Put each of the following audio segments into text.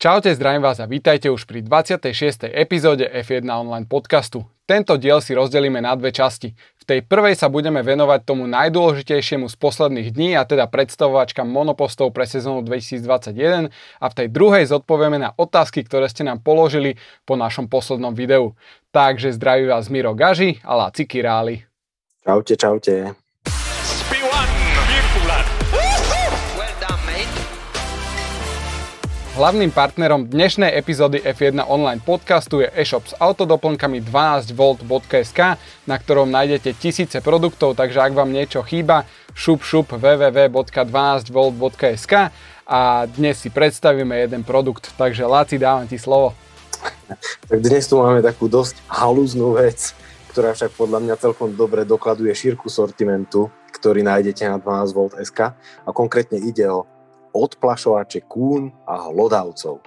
Čaute, zdravím vás a vítajte už pri 26. epizóde F1 online podcastu. Tento diel si rozdelíme na dve časti. V tej prvej sa budeme venovať tomu najdôležitejšiemu z posledných dní a teda predstavovačkám monopostov pre sezónu 2021 a v tej druhej zodpovieme na otázky, ktoré ste nám položili po našom poslednom videu. Takže zdraví vás Miro Gaži a Laci Királi. Čaute, čaute. Hlavným partnerom dnešnej epizódy F1 online podcastu je e-shop s autodoplnkami 12volt.sk, na ktorom nájdete tisíce produktov, takže ak vám niečo chýba, šup šup www.12volt.sk a dnes si predstavíme jeden produkt, takže Láci, dávam ti slovo. Tak dnes tu máme takú dosť halúznú vec, ktorá však podľa mňa celkom dobre dokladuje šírku sortimentu, ktorý nájdete na 12volt.sk a konkrétne ide o odplašovače kún a hlodavcov.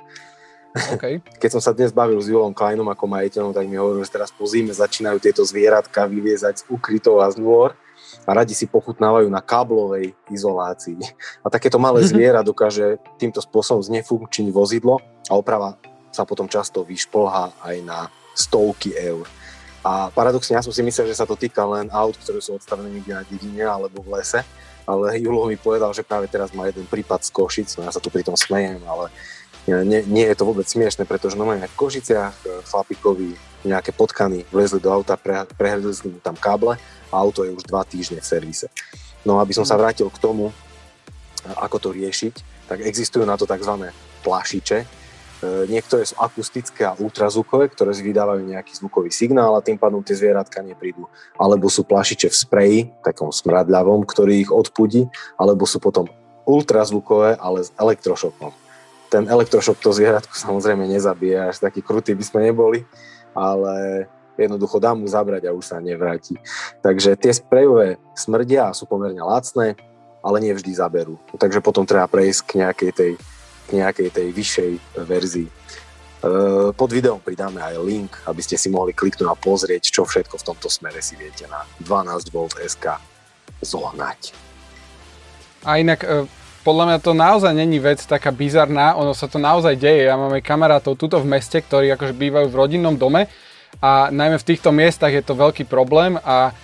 Okay. Keď som sa dnes bavil s Julom Kleinom ako majiteľom, tak mi hovoril, že teraz po zime začínajú tieto zvieratka vyviezať z ukrytov a z nôr a radi si pochutnávajú na káblovej izolácii. A takéto malé zviera dokáže týmto spôsobom znefunkčniť vozidlo a oprava sa potom často vyšplhá aj na stovky eur. A paradoxne, ja som si myslel, že sa to týka len aut, ktoré sú odstavené niekde na dedine alebo v lese, ale Julo mi povedal, že práve teraz má jeden prípad z Košic, no ja sa tu pri tom smejem, ale nie, nie je to vôbec smiešne, pretože no v Košiciach e, chlapíkovi nejaké potkany vlezli do auta, pre, prehľadili mu tam káble a auto je už dva týždne v servise. No aby som sa vrátil k tomu, ako to riešiť, tak existujú na to tzv. plašiče, niektoré sú akustické a ultrazvukové, ktoré vydávajú nejaký zvukový signál a tým pádom tie zvieratka neprídu. Alebo sú plašiče v spreji, takom smradľavom, ktorý ich odpudí, alebo sú potom ultrazvukové, ale s elektrošokom. Ten elektrošok to zvieratko samozrejme nezabije, až taký krutý by sme neboli, ale jednoducho dá mu zabrať a už sa nevráti. Takže tie sprejové smrdia sú pomerne lacné, ale nevždy zaberú. Takže potom treba prejsť k nejakej tej nejakej tej vyššej verzii. E, pod videom pridáme aj link, aby ste si mohli kliknúť a pozrieť, čo všetko v tomto smere si viete na 12V.sk zohnať. A inak, e, podľa mňa to naozaj není vec taká bizarná, ono sa to naozaj deje. Ja mám aj kamarátov tuto v meste, ktorí akože bývajú v rodinnom dome a najmä v týchto miestach je to veľký problém a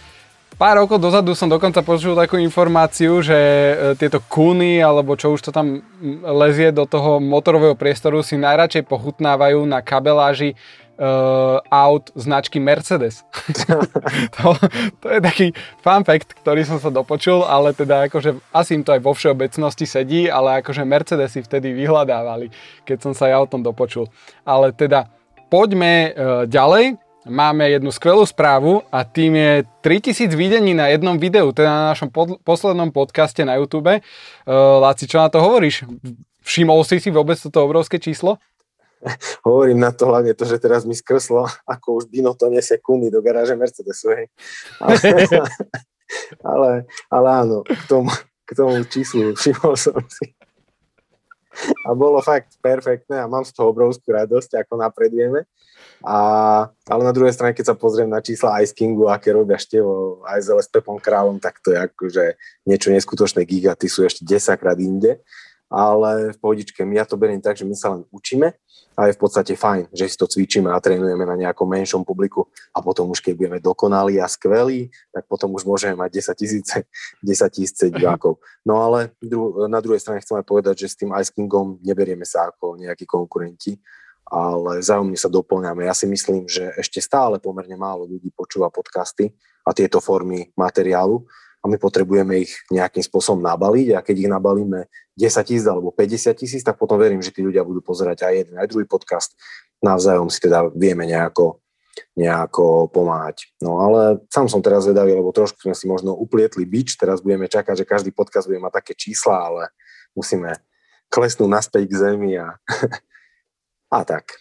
Pár rokov dozadu som dokonca počul takú informáciu, že e, tieto kúny, alebo čo už to tam lezie do toho motorového priestoru, si najradšej pochutnávajú na kabeláži uh, aut značky Mercedes. to, to je taký fun fact, ktorý som sa dopočul, ale teda akože asi im to aj vo všeobecnosti sedí, ale akože Mercedesy vtedy vyhľadávali, keď som sa ja o tom dopočul. Ale teda poďme uh, ďalej máme jednu skvelú správu a tým je 3000 videní na jednom videu, teda na našom pod, poslednom podcaste na YouTube. Uh, Láci, čo na to hovoríš? Všimol si si vôbec toto obrovské číslo? Hovorím na to hlavne to, že teraz mi skrslo, ako už Dino to nesie kundy do garáže Mercedesu. Hej. Ale, ale, ale áno, k tomu, k tomu číslu všimol som si. A bolo fakt perfektné a mám z toho obrovskú radosť, ako napredujeme. A, ale na druhej strane, keď sa pozriem na čísla Ice Kingu, aké robia števo aj s Pepom Kráľom, tak to je akože niečo neskutočné gigaty sú ešte 10 krát inde. Ale v pohodičke, my ja to beriem tak, že my sa len učíme a je v podstate fajn, že si to cvičíme a trénujeme na nejakom menšom publiku a potom už keď budeme dokonalí a skvelí, tak potom už môžeme mať 10 tisíce, 10 tisíce divákov. No ale na druhej strane chceme povedať, že s tým Ice Kingom neberieme sa ako nejakí konkurenti, ale vzájomne sa doplňame. Ja si myslím, že ešte stále pomerne málo ľudí počúva podcasty a tieto formy materiálu a my potrebujeme ich nejakým spôsobom nabaliť a keď ich nabalíme 10 tisíc alebo 50 tisíc, tak potom verím, že tí ľudia budú pozerať aj jeden, aj druhý podcast. Navzájom si teda vieme nejako, nejako pomáhať. No ale sám som teraz vedavý, lebo trošku sme si možno uplietli bič, teraz budeme čakať, že každý podcast bude mať také čísla, ale musíme klesnúť naspäť k zemi a a tak.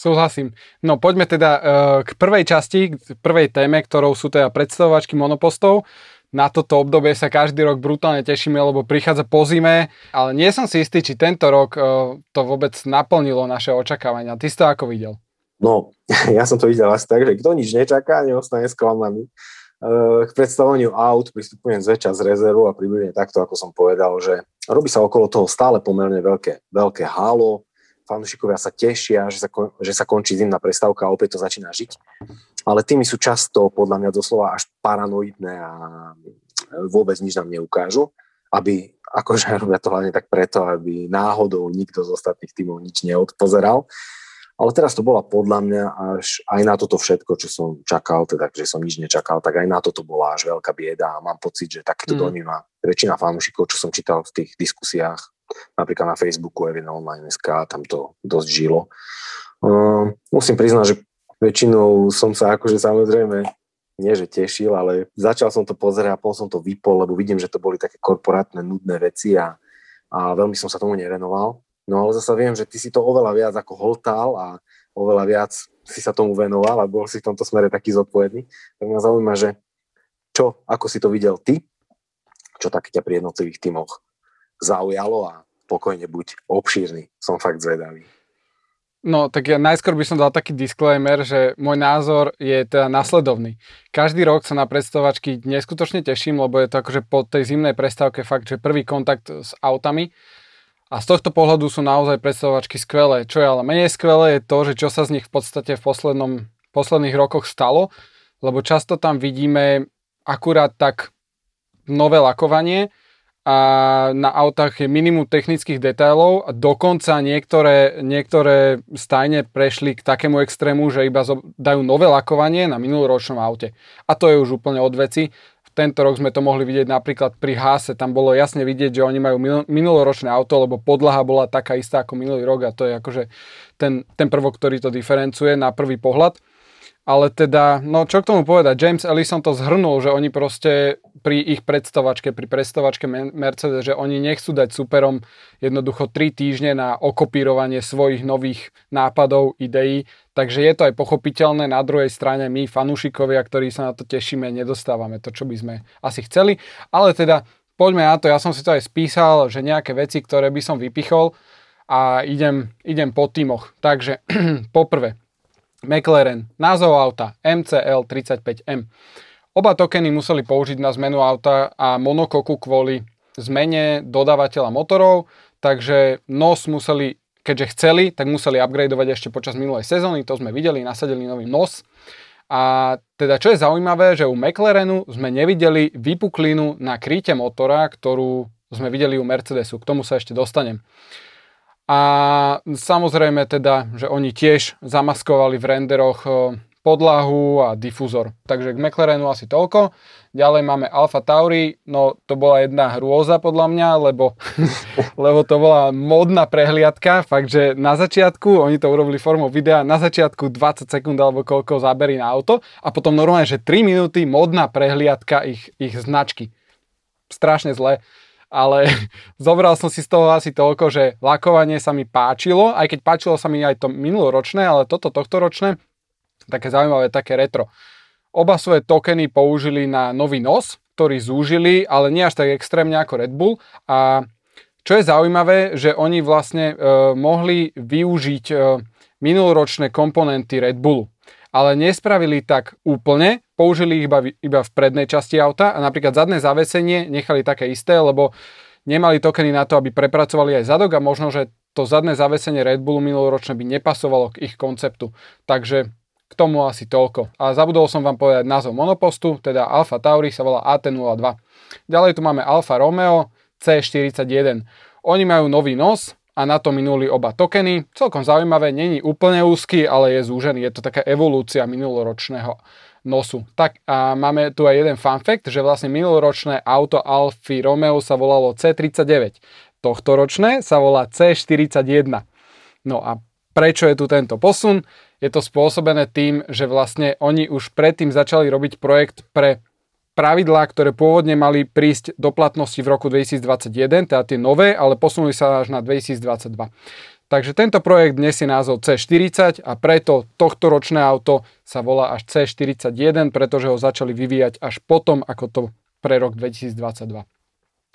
Súhlasím. No poďme teda uh, k prvej časti, k prvej téme, ktorou sú teda predstavovačky monopostov. Na toto obdobie sa každý rok brutálne tešíme, lebo prichádza po zime, ale nie som si istý, či tento rok uh, to vôbec naplnilo naše očakávania. Ty si to ako videl? No, ja som to videl asi tak, že kto nič nečaká, neostane sklamaný. Uh, k predstavovaniu aut pristupujem zväčša z rezervu a približne takto, ako som povedal, že robí sa okolo toho stále pomerne veľké, veľké halo, fanúšikovia sa tešia, že sa, že sa končí zimná prestávka a opäť to začína žiť. Ale tými sú často podľa mňa doslova až paranoidné a vôbec nič nám neukážu, aby akože robia to hlavne tak preto, aby náhodou nikto z ostatných tímov nič neodpozeral. Ale teraz to bola podľa mňa až aj na toto všetko, čo som čakal, teda že som nič nečakal, tak aj na toto bola až veľká bieda a mám pocit, že takéto mm. dojmy má väčšina fanúšikov, čo som čítal v tých diskusiách, napríklad na Facebooku, Evina Online SK, tam to dosť žilo. Uh, musím priznať, že väčšinou som sa akože samozrejme nie že tešil, ale začal som to pozerať a potom som to vypol, lebo vidím, že to boli také korporátne nudné veci a, a veľmi som sa tomu nerenoval. No ale zase viem, že ty si to oveľa viac ako holtal a oveľa viac si sa tomu venoval a bol si v tomto smere taký zodpovedný. Tak mňa zaujíma, že čo, ako si to videl ty, čo tak ťa pri jednotlivých tímoch zaujalo a pokojne buď obšírny. Som fakt zvedavý. No, tak ja najskôr by som dal taký disclaimer, že môj názor je teda nasledovný. Každý rok sa na predstavačky neskutočne teším, lebo je to akože po tej zimnej prestávke fakt, že prvý kontakt s autami a z tohto pohľadu sú naozaj predstavovačky skvelé. Čo je ale menej skvelé je to, že čo sa z nich v podstate v poslednom, posledných rokoch stalo, lebo často tam vidíme akurát tak nové lakovanie a na autách je minimum technických detailov a dokonca niektoré, niektoré stajne prešli k takému extrému, že iba dajú nové lakovanie na minuloročnom aute. A to je už úplne od veci tento rok sme to mohli vidieť napríklad pri Hase, tam bolo jasne vidieť, že oni majú minuloročné auto, lebo podlaha bola taká istá ako minulý rok a to je akože ten, ten prvok, ktorý to diferencuje na prvý pohľad. Ale teda, no čo k tomu povedať, James Ellison to zhrnul, že oni proste pri ich predstavačke, pri predstavačke Mercedes, že oni nechcú dať superom jednoducho 3 týždne na okopírovanie svojich nových nápadov, ideí, takže je to aj pochopiteľné. Na druhej strane my, fanúšikovia, ktorí sa na to tešíme, nedostávame to, čo by sme asi chceli. Ale teda, poďme na to, ja som si to aj spísal, že nejaké veci, ktoré by som vypichol a idem, idem po týmoch. Takže poprvé, McLaren, názov auta MCL35M. Oba tokeny museli použiť na zmenu auta a monokoku kvôli zmene dodávateľa motorov, takže NOS museli, keďže chceli, tak museli upgradeovať ešte počas minulej sezóny, to sme videli, nasadili nový NOS. A teda čo je zaujímavé, že u McLarenu sme nevideli vypuklinu na kríte motora, ktorú sme videli u Mercedesu. K tomu sa ešte dostanem. A samozrejme teda, že oni tiež zamaskovali v renderoch e, podlahu a difúzor. Takže k McLarenu asi toľko. Ďalej máme Alfa Tauri, no to bola jedna hrôza podľa mňa, lebo, lebo to bola modná prehliadka, fakt, že na začiatku, oni to urobili formou videa, na začiatku 20 sekúnd alebo koľko zábery na auto a potom normálne, že 3 minúty modná prehliadka ich, ich značky. Strašne zle ale zobral som si z toho asi toľko, že lakovanie sa mi páčilo, aj keď páčilo sa mi aj to minuloročné, ale toto tohtoročné, také zaujímavé, také retro. Oba svoje tokeny použili na nový nos, ktorý zúžili, ale nie až tak extrémne ako Red Bull a čo je zaujímavé, že oni vlastne e, mohli využiť e, minuloročné komponenty Red Bullu ale nespravili tak úplne, použili iba, iba v prednej časti auta a napríklad zadné zavesenie nechali také isté, lebo nemali tokeny na to, aby prepracovali aj zadok a možno, že to zadné zavesenie Red Bullu minuloročné by nepasovalo k ich konceptu. Takže k tomu asi toľko. A zabudol som vám povedať názov monopostu, teda Alfa Tauri sa volá AT02. Ďalej tu máme Alfa Romeo C41. Oni majú nový nos, a na to minuli oba tokeny. Celkom zaujímavé, není úplne úzky, ale je zúžený. Je to taká evolúcia minuloročného nosu. Tak a máme tu aj jeden fun fact, že vlastne minuloročné auto Alfa Romeo sa volalo C39. Tohto ročné sa volá C41. No a prečo je tu tento posun? Je to spôsobené tým, že vlastne oni už predtým začali robiť projekt pre pravidlá, ktoré pôvodne mali prísť do platnosti v roku 2021, teda tie nové, ale posunuli sa až na 2022. Takže tento projekt nesie názov C40 a preto tohto ročné auto sa volá až C41, pretože ho začali vyvíjať až potom, ako to pre rok 2022.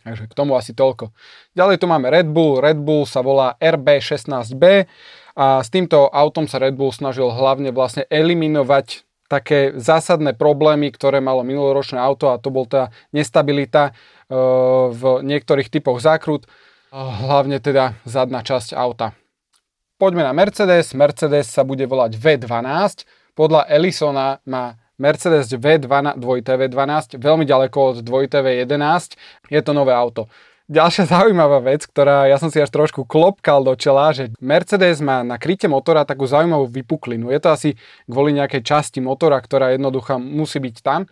Takže k tomu asi toľko. Ďalej tu máme Red Bull. Red Bull sa volá RB16B a s týmto autom sa Red Bull snažil hlavne vlastne eliminovať také zásadné problémy, ktoré malo minuloročné auto a to bol tá nestabilita e, v niektorých typoch zákrut, hlavne teda zadná časť auta. Poďme na Mercedes. Mercedes sa bude volať V12. Podľa Ellisona má Mercedes V12, 2TV12, veľmi ďaleko od 2TV11. Je to nové auto. Ďalšia zaujímavá vec, ktorá ja som si až trošku klopkal do čela, že Mercedes má na kryte motora takú zaujímavú vypuklinu. Je to asi kvôli nejakej časti motora, ktorá jednoducho musí byť tam.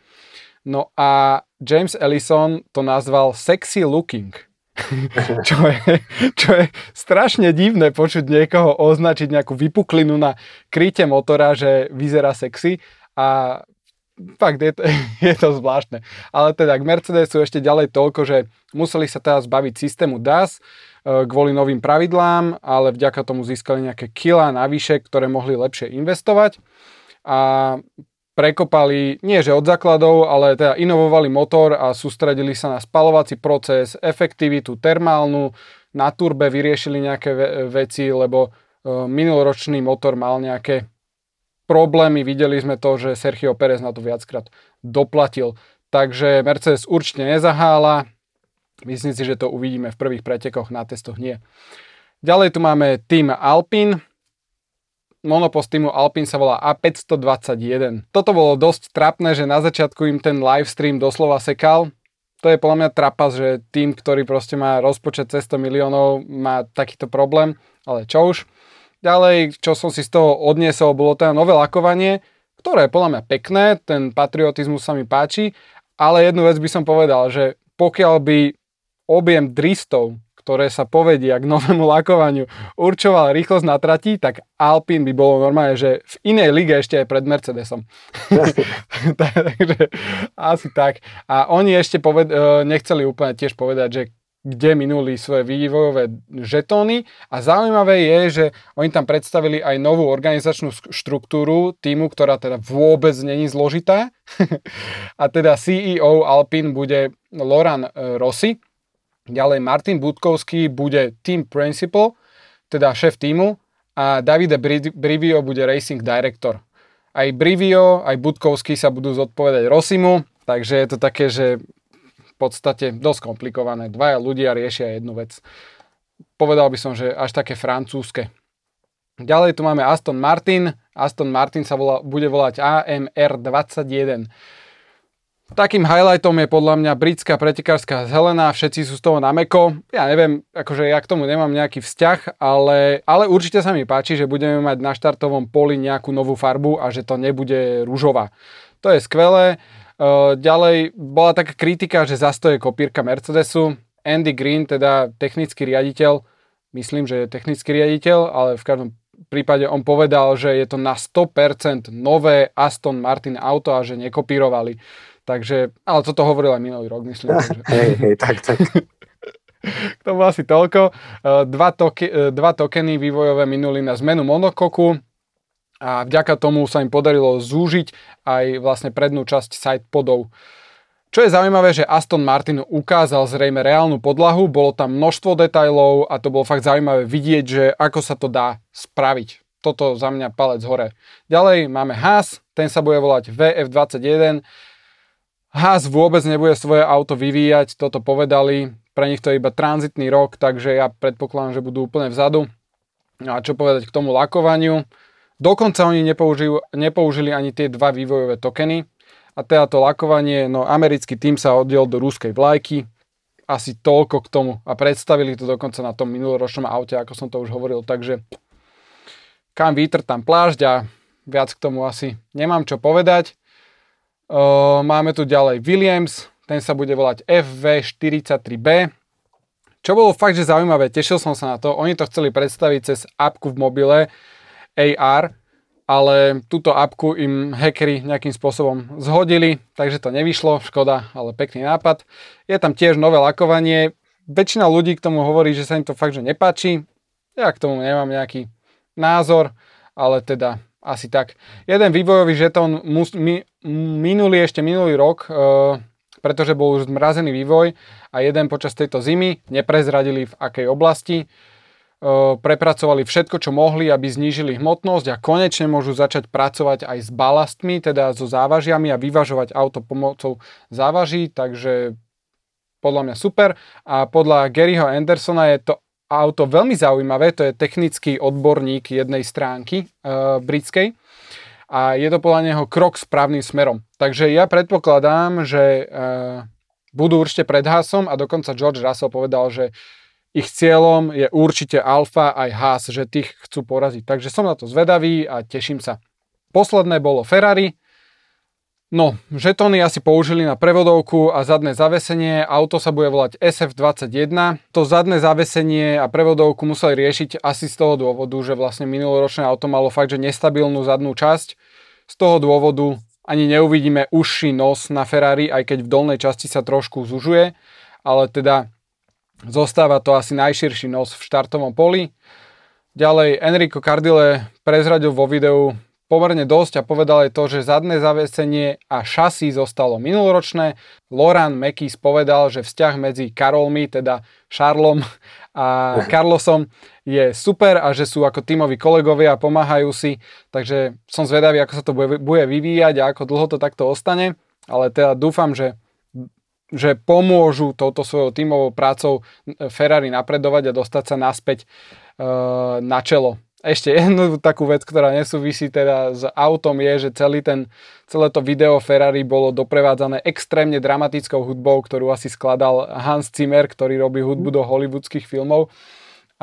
No a James Ellison to nazval sexy looking. čo, je, čo je strašne divné počuť niekoho označiť nejakú vypuklinu na kryte motora, že vyzerá sexy a fakt je to, je to zvláštne. Ale teda k Mercedesu ešte ďalej toľko, že museli sa teraz baviť systému DAS e, kvôli novým pravidlám, ale vďaka tomu získali nejaké kila navyše, ktoré mohli lepšie investovať. A prekopali, nie že od základov, ale teda inovovali motor a sústredili sa na spalovací proces, efektivitu termálnu, na turbe vyriešili nejaké veci, lebo e, minuloročný motor mal nejaké problémy. Videli sme to, že Sergio Perez na to viackrát doplatil. Takže Mercedes určite nezahála. Myslím si, že to uvidíme v prvých pretekoch, na testoch nie. Ďalej tu máme tým Alpine. Monopost týmu Alpine sa volá A521. Toto bolo dosť trapné, že na začiatku im ten livestream doslova sekal. To je podľa mňa trapas, že tým, ktorý proste má rozpočet cez 100 miliónov, má takýto problém, ale čo už. Ďalej, čo som si z toho odniesol, bolo teda nové lakovanie, ktoré je podľa mňa pekné, ten patriotizmus sa mi páči, ale jednu vec by som povedal, že pokiaľ by objem dristov, ktoré sa povedia k novému lakovaniu, určoval rýchlosť na trati, tak Alpine by bolo normálne, že v inej lige ešte aj pred Mercedesom. Takže asi tak. A oni ešte poved- e, nechceli úplne tiež povedať, že kde minuli svoje vývojové žetóny a zaujímavé je, že oni tam predstavili aj novú organizačnú štruktúru týmu, ktorá teda vôbec není zložitá a teda CEO Alpine bude Loran e, Rossi, ďalej Martin Budkovský bude team principal, teda šéf týmu a Davide Brivio bude racing director. Aj Brivio, aj Budkovský sa budú zodpovedať Rossimu, takže je to také, že podstate dosť komplikované. Dvaja ľudia riešia jednu vec. Povedal by som, že až také francúzske. Ďalej tu máme Aston Martin. Aston Martin sa volá, bude volať AMR21. Takým highlightom je podľa mňa britská pretekárska zelená, všetci sú z toho na meko. Ja neviem, akože ja k tomu nemám nejaký vzťah, ale, ale určite sa mi páči, že budeme mať na štartovom poli nejakú novú farbu a že to nebude rúžová. To je skvelé. Ďalej bola taká kritika, že zastoje kopírka Mercedesu. Andy Green, teda technický riaditeľ, myslím, že je technický riaditeľ, ale v každom prípade on povedal, že je to na 100% nové Aston Martin auto a že nekopírovali. Takže, ale toto hovoril aj minulý rok, myslím. Takže... Hej, hej, tak, tak. K tomu asi toľko. Dva, toke, dva tokeny vývojové minuli na zmenu monokoku a vďaka tomu sa im podarilo zúžiť aj vlastne prednú časť side podov. Čo je zaujímavé, že Aston Martin ukázal zrejme reálnu podlahu, bolo tam množstvo detajlov a to bolo fakt zaujímavé vidieť, že ako sa to dá spraviť. Toto za mňa palec hore. Ďalej máme Haas, ten sa bude volať VF21. Haas vôbec nebude svoje auto vyvíjať, toto povedali. Pre nich to je iba tranzitný rok, takže ja predpokladám, že budú úplne vzadu. No a čo povedať k tomu lakovaniu? Dokonca oni nepoužili, nepoužili ani tie dva vývojové tokeny. A teda to lakovanie, no americký tým sa oddiel do ruskej vlajky, asi toľko k tomu a predstavili to dokonca na tom minuloročnom aute, ako som to už hovoril, takže kam vítr, tam plážď a viac k tomu asi nemám čo povedať. Máme tu ďalej Williams, ten sa bude volať FV43B. Čo bolo fakt, že zaujímavé, tešil som sa na to, oni to chceli predstaviť cez appku v mobile, AR, ale túto apku im hackeri nejakým spôsobom zhodili, takže to nevyšlo, škoda, ale pekný nápad. Je tam tiež nové lakovanie, väčšina ľudí k tomu hovorí, že sa im to fakt, že nepáči. Ja k tomu nemám nejaký názor, ale teda asi tak. Jeden vývojový žetón mus, mi, minulý ešte minulý rok, e, pretože bol už zmrazený vývoj a jeden počas tejto zimy neprezradili v akej oblasti prepracovali všetko, čo mohli, aby znížili hmotnosť a konečne môžu začať pracovať aj s balastmi, teda so závažiami a vyvažovať auto pomocou závaží, takže podľa mňa super. A podľa Garyho Andersona je to auto veľmi zaujímavé, to je technický odborník jednej stránky uh, britskej a je to podľa neho krok správnym smerom. Takže ja predpokladám, že uh, budú určite pred Haasom a dokonca George Russell povedal, že ich cieľom je určite Alfa aj Haas, že tých chcú poraziť. Takže som na to zvedavý a teším sa. Posledné bolo Ferrari, No, žetóny asi použili na prevodovku a zadné zavesenie. Auto sa bude volať SF21. To zadné zavesenie a prevodovku museli riešiť asi z toho dôvodu, že vlastne minuloročné auto malo fakt, že nestabilnú zadnú časť. Z toho dôvodu ani neuvidíme užší nos na Ferrari, aj keď v dolnej časti sa trošku zužuje, ale teda zostáva to asi najširší nos v štartovom poli. Ďalej Enrico Cardile prezradil vo videu pomerne dosť a povedal aj to, že zadné zavesenie a šasy zostalo minuloročné. Loran Mekis povedal, že vzťah medzi Karolmi, teda Šarlom a Carlosom je super a že sú ako tímoví kolegovia a pomáhajú si, takže som zvedavý, ako sa to bude, vyvíjať a ako dlho to takto ostane, ale teda dúfam, že že pomôžu touto svojou tímovou prácou Ferrari napredovať a dostať sa naspäť e, na čelo ešte jednu takú vec, ktorá nesúvisí teda s autom je, že celý ten, celé to video Ferrari bolo doprevádzané extrémne dramatickou hudbou, ktorú asi skladal Hans Zimmer, ktorý robí hudbu do hollywoodských filmov.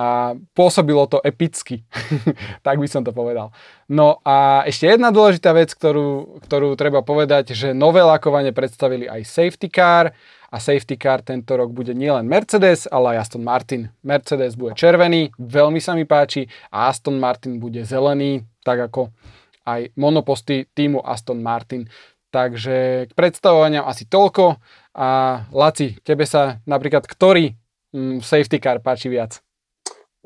A pôsobilo to epicky, tak by som to povedal. No a ešte jedna dôležitá vec, ktorú, ktorú treba povedať, že nové lakovanie predstavili aj safety car, a safety car tento rok bude nielen Mercedes, ale aj Aston Martin. Mercedes bude červený, veľmi sa mi páči a Aston Martin bude zelený, tak ako aj monoposty týmu Aston Martin. Takže k predstavovaniam asi toľko a Laci, tebe sa napríklad ktorý mm, safety car páči viac?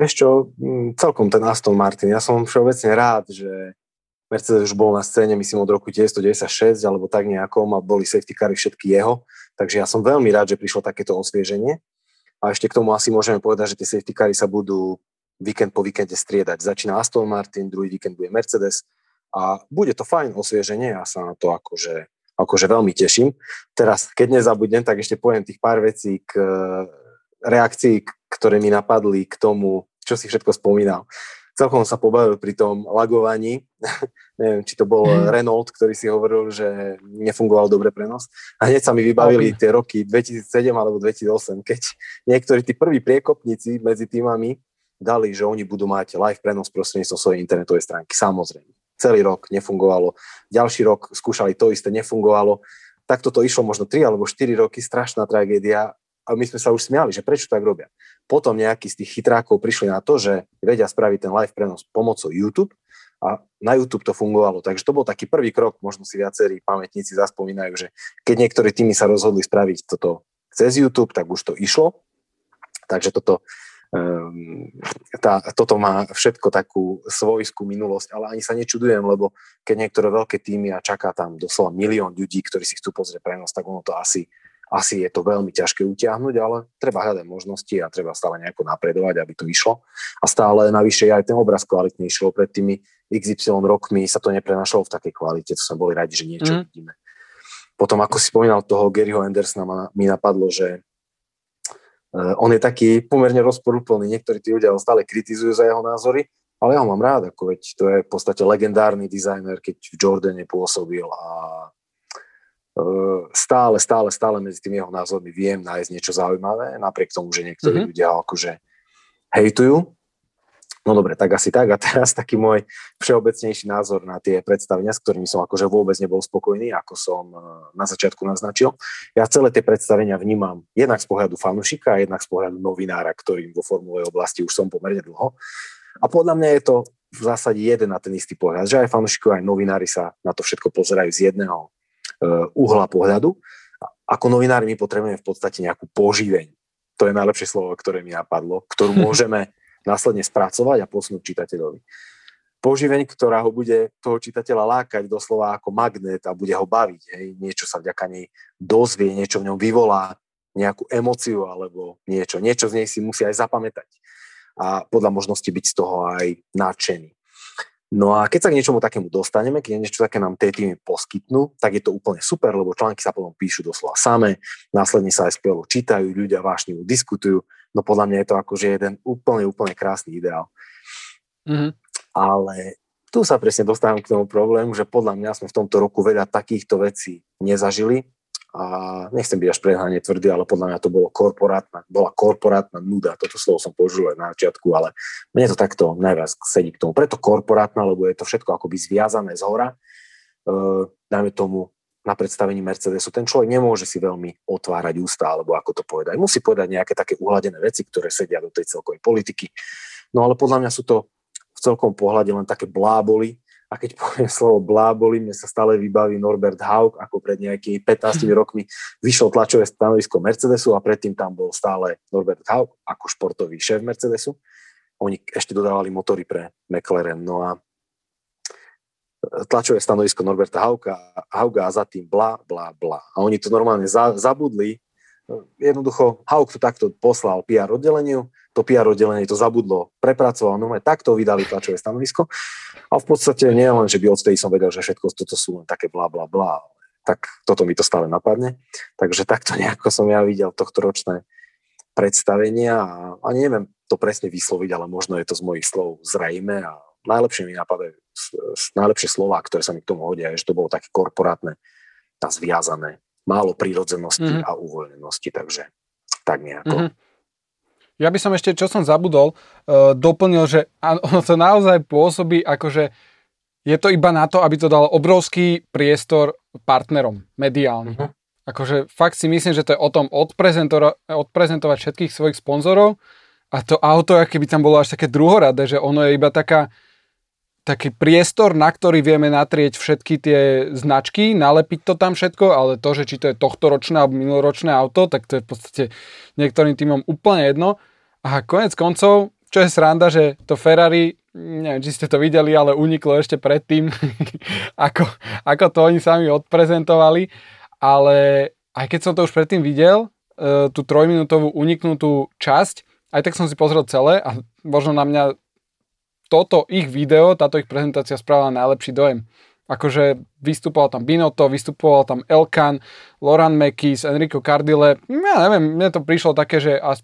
Vieš čo, mm, celkom ten Aston Martin. Ja som všeobecne rád, že Mercedes už bol na scéne, myslím, od roku 1996 alebo tak nejako, a boli safety cary všetky jeho, takže ja som veľmi rád, že prišlo takéto osvieženie. A ešte k tomu asi môžeme povedať, že tie safety cary sa budú víkend po víkende striedať. Začína Aston Martin, druhý víkend bude Mercedes a bude to fajn osvieženie, ja sa na to akože, akože veľmi teším. Teraz, keď nezabudnem, tak ešte poviem tých pár vecí k reakcii, ktoré mi napadli k tomu, čo si všetko spomínal celkom sa pobavil pri tom lagovaní. Neviem, či to bol mm. Renault, ktorý si hovoril, že nefungoval dobre prenos. A hneď sa mi vybavili tie roky 2007 alebo 2008, keď niektorí tí prví priekopníci medzi týmami dali, že oni budú mať live prenos prostredníctvom svojej internetovej stránky. Samozrejme. Celý rok nefungovalo. Ďalší rok skúšali to isté, nefungovalo. Takto to išlo možno 3 alebo 4 roky, strašná tragédia a my sme sa už smiali, že prečo tak robia. Potom nejakí z tých chytrákov prišli na to, že vedia spraviť ten live prenos pomocou YouTube a na YouTube to fungovalo. Takže to bol taký prvý krok, možno si viacerí pamätníci zaspomínajú, že keď niektorí týmy sa rozhodli spraviť toto cez YouTube, tak už to išlo. Takže toto, um, tá, toto má všetko takú svojskú minulosť, ale ani sa nečudujem, lebo keď niektoré veľké týmy a čaká tam doslova milión ľudí, ktorí si chcú pozrieť prenos, tak ono to asi asi je to veľmi ťažké utiahnuť, ale treba hľadať možnosti a treba stále nejako napredovať, aby to išlo. A stále navyše aj ten obraz kvalitnejší, pred tými XY rokmi sa to neprenašalo v takej kvalite, to sme boli radi, že niečo mm. vidíme. Potom, ako si spomínal toho Garyho Andersona, ma, mi napadlo, že uh, on je taký pomerne rozporúplný. Niektorí tí ľudia ho stále kritizujú za jeho názory, ale ja ho mám rád, ako veď to je v podstate legendárny dizajner, keď v Jordane pôsobil a stále, stále, stále medzi tými jeho názormi viem nájsť niečo zaujímavé, napriek tomu, že niektorí mm-hmm. ľudia akože hejtujú. No dobre, tak asi tak. A teraz taký môj všeobecnejší názor na tie predstavenia, s ktorými som akože vôbec nebol spokojný, ako som e, na začiatku naznačil. Ja celé tie predstavenia vnímam jednak z pohľadu fanušika a jednak z pohľadu novinára, ktorým vo formulovej oblasti už som pomerne dlho. A podľa mňa je to v zásade jeden na ten istý pohľad, že aj fanúšikovia, aj novinári sa na to všetko pozerajú z jedného Eh, uhla pohľadu. Ako novinári my potrebujeme v podstate nejakú poživeň. To je najlepšie slovo, ktoré mi napadlo, ktorú môžeme následne spracovať a posunúť čitateľovi. Poživeň, ktorá ho bude toho čitateľa lákať doslova ako magnet a bude ho baviť. Hej. Niečo sa vďaka nej dozvie, niečo v ňom vyvolá, nejakú emociu alebo niečo. Niečo z nej si musí aj zapamätať. A podľa možnosti byť z toho aj nadšený. No a keď sa k niečomu takému dostaneme, keď niečo také nám tie týmy poskytnú, tak je to úplne super, lebo články sa potom píšu doslova samé, následne sa aj skvelo čítajú, ľudia vášnivo diskutujú, no podľa mňa je to akože jeden úplne, úplne krásny ideál. Mm-hmm. Ale tu sa presne dostávam k tomu problému, že podľa mňa sme v tomto roku veľa takýchto vecí nezažili a nechcem byť až prehľadne tvrdý, ale podľa mňa to bolo korporátna, bola korporátna nuda, toto slovo som použil aj na začiatku, ale mne to takto najviac sedí k tomu. Preto korporátna, lebo je to všetko akoby zviazané z hora. E, dajme tomu na predstavení Mercedesu, ten človek nemôže si veľmi otvárať ústa, alebo ako to povedať. Musí povedať nejaké také uhladené veci, ktoré sedia do tej celkovej politiky. No ale podľa mňa sú to v celkom pohľade len také bláboli, a keď poviem slovo bláboli, mne sa stále vybaví Norbert Haug, ako pred nejakými 15 rokmi vyšlo tlačové stanovisko Mercedesu a predtým tam bol stále Norbert Haug ako športový šéf Mercedesu. Oni ešte dodávali motory pre McLaren. No a tlačové stanovisko Norberta Hauga, Hauga a za tým bla, bla, bla. A oni to normálne za, zabudli. Jednoducho Haug to takto poslal PR oddeleniu, to PR oddelenie to zabudlo, prepracovalo, no takto vydali tlačové stanovisko. A v podstate nie len, že by odtedy som vedel, že všetko toto sú len také bla bla bla, tak toto mi to stále napadne. Takže takto nejako som ja videl tohto ročné predstavenia a, a neviem to presne vysloviť, ale možno je to z mojich slov zrejme a najlepšie mi napadajú najlepšie slova, ktoré sa mi k tomu hodia, je, že to bolo také korporátne a zviazané. Málo prírodzenosti mm-hmm. a uvoľnenosti, takže tak nejako. Mm-hmm. Ja by som ešte, čo som zabudol, uh, doplnil, že ono to naozaj pôsobí ako, že je to iba na to, aby to dalo obrovský priestor partnerom mediálnym. Uh-huh. Akože fakt si myslím, že to je o tom odprezentoro- odprezentovať všetkých svojich sponzorov a to auto, keby tam bolo až také druhoradé, že ono je iba taká, taký priestor, na ktorý vieme natrieť všetky tie značky, nalepiť to tam všetko, ale to, že či to je tohtoročné alebo minuloročné auto, tak to je v podstate niektorým týmom úplne jedno. A konec koncov, čo je sranda, že to Ferrari, neviem, či ste to videli, ale uniklo ešte predtým, ako, ako to oni sami odprezentovali, ale aj keď som to už predtým videl, e, tú trojminútovú uniknutú časť, aj tak som si pozrel celé a možno na mňa toto ich video, táto ich prezentácia spravila najlepší dojem. Akože vystupoval tam Binotto, vystupoval tam Elkan, Loran Mekis, Enrico Cardile. Ja neviem, mne to prišlo také, že as...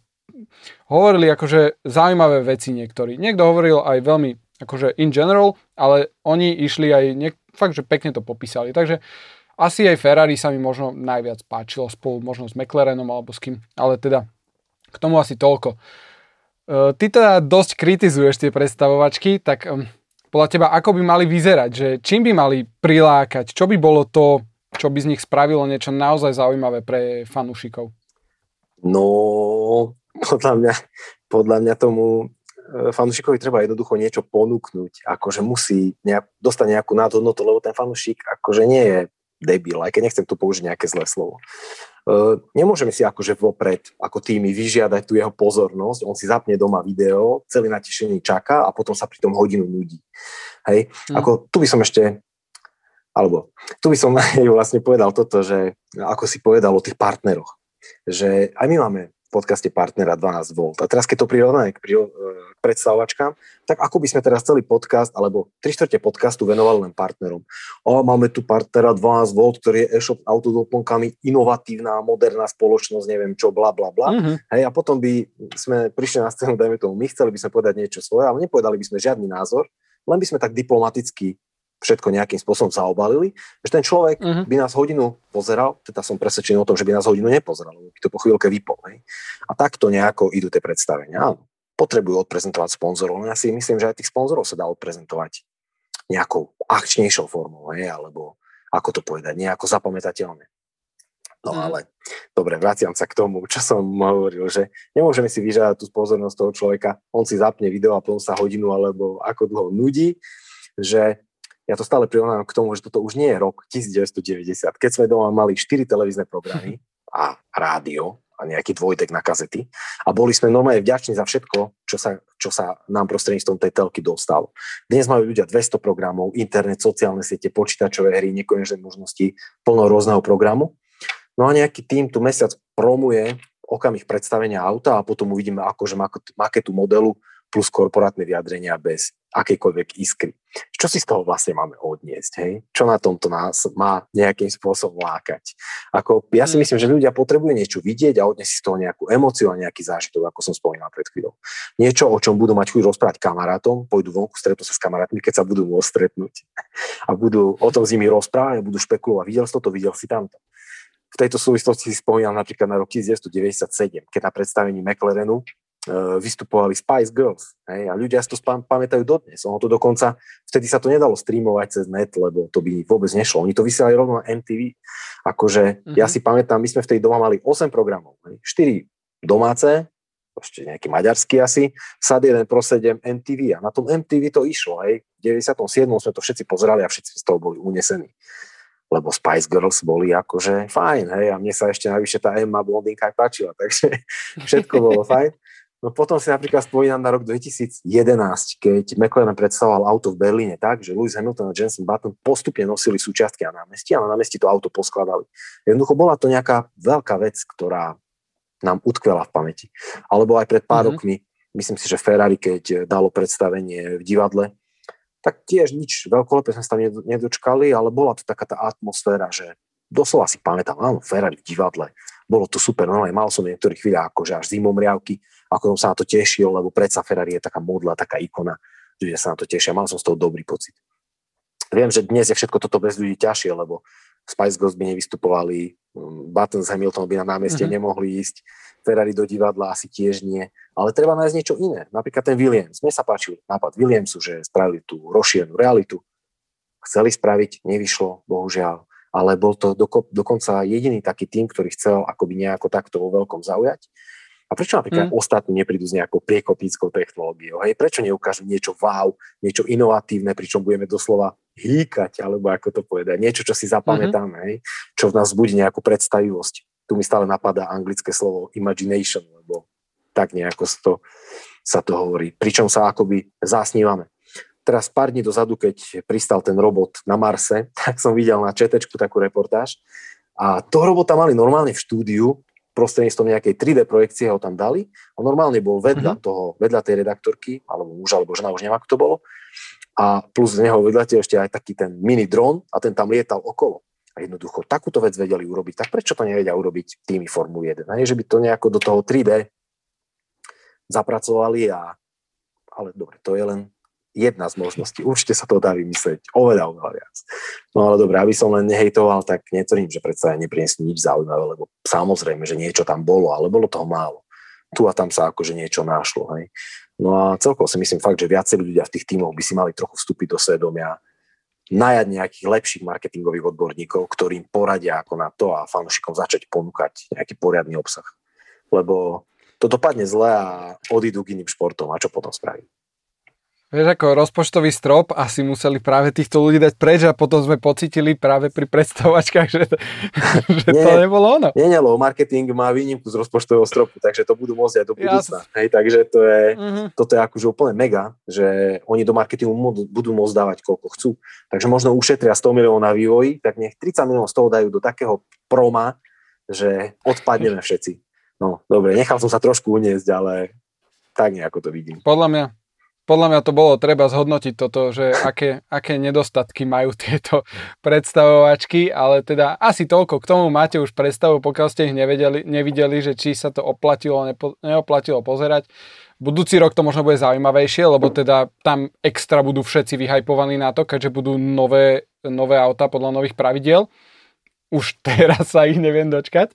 hovorili akože zaujímavé veci niektorí. Niekto hovoril aj veľmi akože in general, ale oni išli aj niek- fakt, že pekne to popísali. Takže asi aj Ferrari sa mi možno najviac páčilo spolu možno s McLarenom alebo s kým, ale teda k tomu asi toľko. Ty teda dosť kritizuješ tie predstavovačky, tak podľa teba ako by mali vyzerať? Že čím by mali prilákať? Čo by bolo to, čo by z nich spravilo niečo naozaj zaujímavé pre fanúšikov? No, podľa mňa, podľa mňa tomu eh, fanúšikovi treba jednoducho niečo ponúknuť, akože musí nejak, dostať nejakú nadhodnotu, lebo ten fanúšik akože nie je debil, aj keď nechcem tu použiť nejaké zlé slovo. Uh, nemôžeme si akože vopred ako tými vyžiadať tú jeho pozornosť, on si zapne doma video, celý natešený čaká a potom sa pri tom hodinu nudí. Hej, hmm. ako tu by som ešte, alebo tu by som vlastne povedal toto, že ako si povedal o tých partneroch, že aj my máme podcaste partnera 12 V. A teraz, keď to prirovnáme k, pri, e, k predstavovačkám, tak ako by sme teraz celý podcast, alebo 3 čtvrte podcastu venovali len partnerom. O, máme tu partnera 12 V, ktorý je e-shop autodoplnkami, inovatívna, moderná spoločnosť, neviem čo, bla, bla, bla. Mm-hmm. Hej, a potom by sme prišli na scénu, dajme tomu, my chceli by sme povedať niečo svoje, ale nepovedali by sme žiadny názor, len by sme tak diplomaticky všetko nejakým spôsobom zaobalili, že ten človek uh-huh. by nás hodinu pozeral, teda som presvedčený o tom, že by nás hodinu nepozeral, lebo by to po chvíľke vypol. Hej. A takto nejako idú tie predstavenia. Áno, potrebujú odprezentovať sponzorov, ja si myslím, že aj tých sponzorov sa dá odprezentovať nejakou akčnejšou formou, hej, alebo ako to povedať, nejako zapamätateľne. No mm. ale, dobre, vraciam sa k tomu, čo som hovoril, že nemôžeme si vyžadať tú pozornosť toho človeka, on si zapne video a potom sa hodinu alebo ako dlho nudí, že ja to stále prirovnávam k tomu, že toto už nie je rok 1990, keď sme doma mali 4 televízne programy a rádio a nejaký dvojdek na kazety a boli sme normálne vďační za všetko, čo sa, čo sa nám prostredníctvom tej telky dostalo. Dnes majú ľudia 200 programov, internet, sociálne siete, počítačové hry, nekonečné možnosti, plno rôzneho programu. No a nejaký tým tu mesiac promuje okamih predstavenia auta a potom uvidíme akože maketu modelu plus korporátne vyjadrenia bez akejkoľvek iskry. Čo si z toho vlastne máme odniesť? Hej? Čo na tomto nás má nejakým spôsobom lákať? Ako, ja si mm. myslím, že ľudia potrebujú niečo vidieť a odniesť z toho nejakú emociu a nejaký zážitok, ako som spomínal pred chvíľou. Niečo, o čom budú mať chuť rozprávať kamarátom, pôjdu vonku, stretnú sa s kamarátmi, keď sa budú môcť stretnúť a budú o tom s nimi rozprávať budú špekulovať. Videl si toto, videl si tamto. V tejto súvislosti si spomínam napríklad na rok 1997, keď na predstavení McLarenu vystupovali Spice Girls. Hej, a ľudia si to spam, pamätajú dodnes. Ono to dokonca, vtedy sa to nedalo streamovať cez net, lebo to by vôbec nešlo. Oni to vysielali rovno na MTV. Akože mm-hmm. ja si pamätám, my sme v tej doma mali 8 programov. Hej, 4 domáce, ešte nejaký maďarský asi, SAD 1 Pro 7 MTV. A na tom MTV to išlo. Hej. V 97. sme to všetci pozerali a všetci z toho boli unesení lebo Spice Girls boli akože fajn, hej, a mne sa ešte najvyššie tá Emma blondinka aj páčila, takže všetko bolo fajn. No potom si napríklad spomínam na rok 2011, keď McLaren predstavoval auto v Berlíne tak, že Lewis Hamilton a Jensen Button postupne nosili súčiastky na námestí a na námestí to auto poskladali. Jednoducho bola to nejaká veľká vec, ktorá nám utkvela v pamäti. Alebo aj pred pár mm-hmm. rokmi, myslím si, že Ferrari, keď dalo predstavenie v divadle, tak tiež nič veľkolepé sme sa tam nedočkali, ale bola to taká tá atmosféra, že doslova si pamätám, áno, Ferrari v divadle, bolo to super, no mal som niektorých chvíľa akože až zimomriavky, ako som sa na to tešil, lebo predsa Ferrari je taká modla, taká ikona, že sa na to tešia, mal som z toho dobrý pocit. Viem, že dnes je všetko toto bez ľudí ťažšie, lebo Spice Girls by nevystupovali, mm, Button s Hamilton by na námestie mm-hmm. nemohli ísť, Ferrari do divadla asi tiež nie, ale treba nájsť niečo iné. Napríklad ten Williams. Mne sa páčil nápad Williamsu, že spravili tú rozšírenú realitu. Chceli spraviť, nevyšlo, bohužiaľ ale bol to doko, dokonca jediný taký tým, ktorý chcel akoby nejako takto vo veľkom zaujať. A prečo napríklad mm. ostatní neprídu s nejakou priekopníckou technológiou? Hej? Prečo neukážu niečo wow, niečo inovatívne, pričom budeme doslova hýkať, alebo ako to povedať, niečo, čo si zapamätáme, mm-hmm. hej? čo v nás bude nejakú predstavivosť. Tu mi stále napadá anglické slovo imagination, lebo tak nejako to, sa to hovorí. Pričom sa akoby zasnívame teraz pár dní dozadu, keď pristal ten robot na Marse, tak som videl na četečku takú reportáž a toho robota mali normálne v štúdiu, prostredníctvom nejakej 3D projekcie ho tam dali a normálne bol vedľa mm-hmm. toho, vedľa tej redaktorky, alebo muž, alebo žena, už neviem, ako to bolo. A plus z neho vedľa ešte aj taký ten mini dron a ten tam lietal okolo. A jednoducho takúto vec vedeli urobiť, tak prečo to nevedia urobiť tými Formuly 1? Nie, že by to nejako do toho 3D zapracovali a ale dobre, to je len jedna z možností. Určite sa to dá vymyslieť oveľa, oveľa viac. No ale dobre, aby som len nehejtoval, tak netvrdím, že predsa neprinesli nič zaujímavé, lebo samozrejme, že niečo tam bolo, ale bolo toho málo. Tu a tam sa akože niečo našlo. Hej. No a celkovo si myslím fakt, že viacerí ľudia v tých tímoch by si mali trochu vstúpiť do svedomia, najať nejakých lepších marketingových odborníkov, ktorým poradia ako na to a fanúšikom začať ponúkať nejaký poriadny obsah. Lebo to dopadne zle a odídu k iným športom a čo potom spraví? Vieš, ako rozpočtový strop asi museli práve týchto ľudí dať preč a potom sme pocitili práve pri predstavovačkách, že, to, že nie, to nebolo ono. Nie, nie, lebo marketing má výnimku z rozpočtového stropu, takže to budú môcť aj do budúcna. Hej, takže to je, mm-hmm. toto je akože úplne mega, že oni do marketingu budú môcť dávať koľko chcú. Takže možno ušetria 100 miliónov na vývoji, tak nech 30 miliónov z toho dajú do takého proma, že odpadneme všetci. No, dobre, nechal som sa trošku uniesť, ale tak nejako to vidím. Podľa mňa, podľa mňa to bolo treba zhodnotiť toto, že aké, aké nedostatky majú tieto predstavovačky, ale teda asi toľko. K tomu máte už predstavu, pokiaľ ste ich nevedeli, nevideli, že či sa to oplatilo, nepo, neoplatilo pozerať. Budúci rok to možno bude zaujímavejšie, lebo teda tam extra budú všetci vyhajpovaní na to, keďže budú nové, nové auta podľa nových pravidiel. Už teraz sa ich neviem dočkať.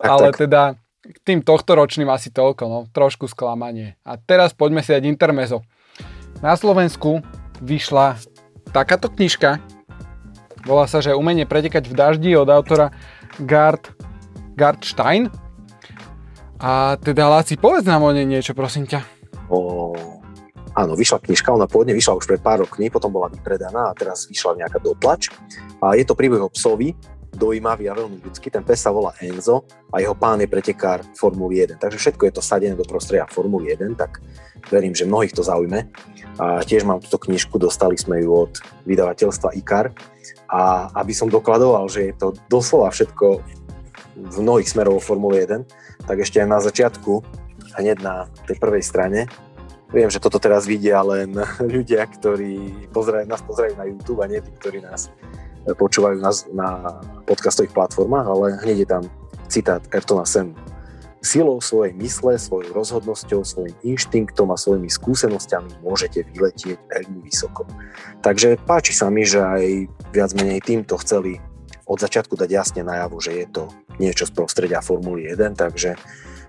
Tak, ale tak. teda k tým tohto ročným asi toľko, no, trošku sklamanie. A teraz poďme si dať intermezo. Na Slovensku vyšla takáto knižka. Volá sa, že Umenie pretekať v daždi od autora Gard, Gard Stein. A teda, Láci, povedz nám o nej niečo, prosím ťa. O, áno, vyšla knižka, ona pôvodne vyšla už pred pár rokmi, potom bola vypredaná a teraz vyšla nejaká dotlač. A je to príbeh o psovi, dojímavý a veľmi ľudský. Ten pes sa volá Enzo a jeho pán je pretekár Formuly 1. Takže všetko je to sadené do prostredia Formuly 1, tak verím, že mnohých to zaujme. A tiež mám túto knižku, dostali sme ju od vydavateľstva IKAR. A aby som dokladoval, že je to doslova všetko v mnohých smerov Formule 1, tak ešte aj na začiatku, hneď na tej prvej strane, Viem, že toto teraz vidia len ľudia, ktorí pozerajú, nás pozerajú na YouTube a nie tí, ktorí nás počúvajú nás na podcastových platformách, ale hneď je tam citát Ertona Senu. Silou svojej mysle, svojou rozhodnosťou, svojim inštinktom a svojimi skúsenosťami môžete vyletieť veľmi vysoko. Takže páči sa mi, že aj viac menej týmto chceli od začiatku dať jasne najavo, že je to niečo z prostredia Formuly 1, takže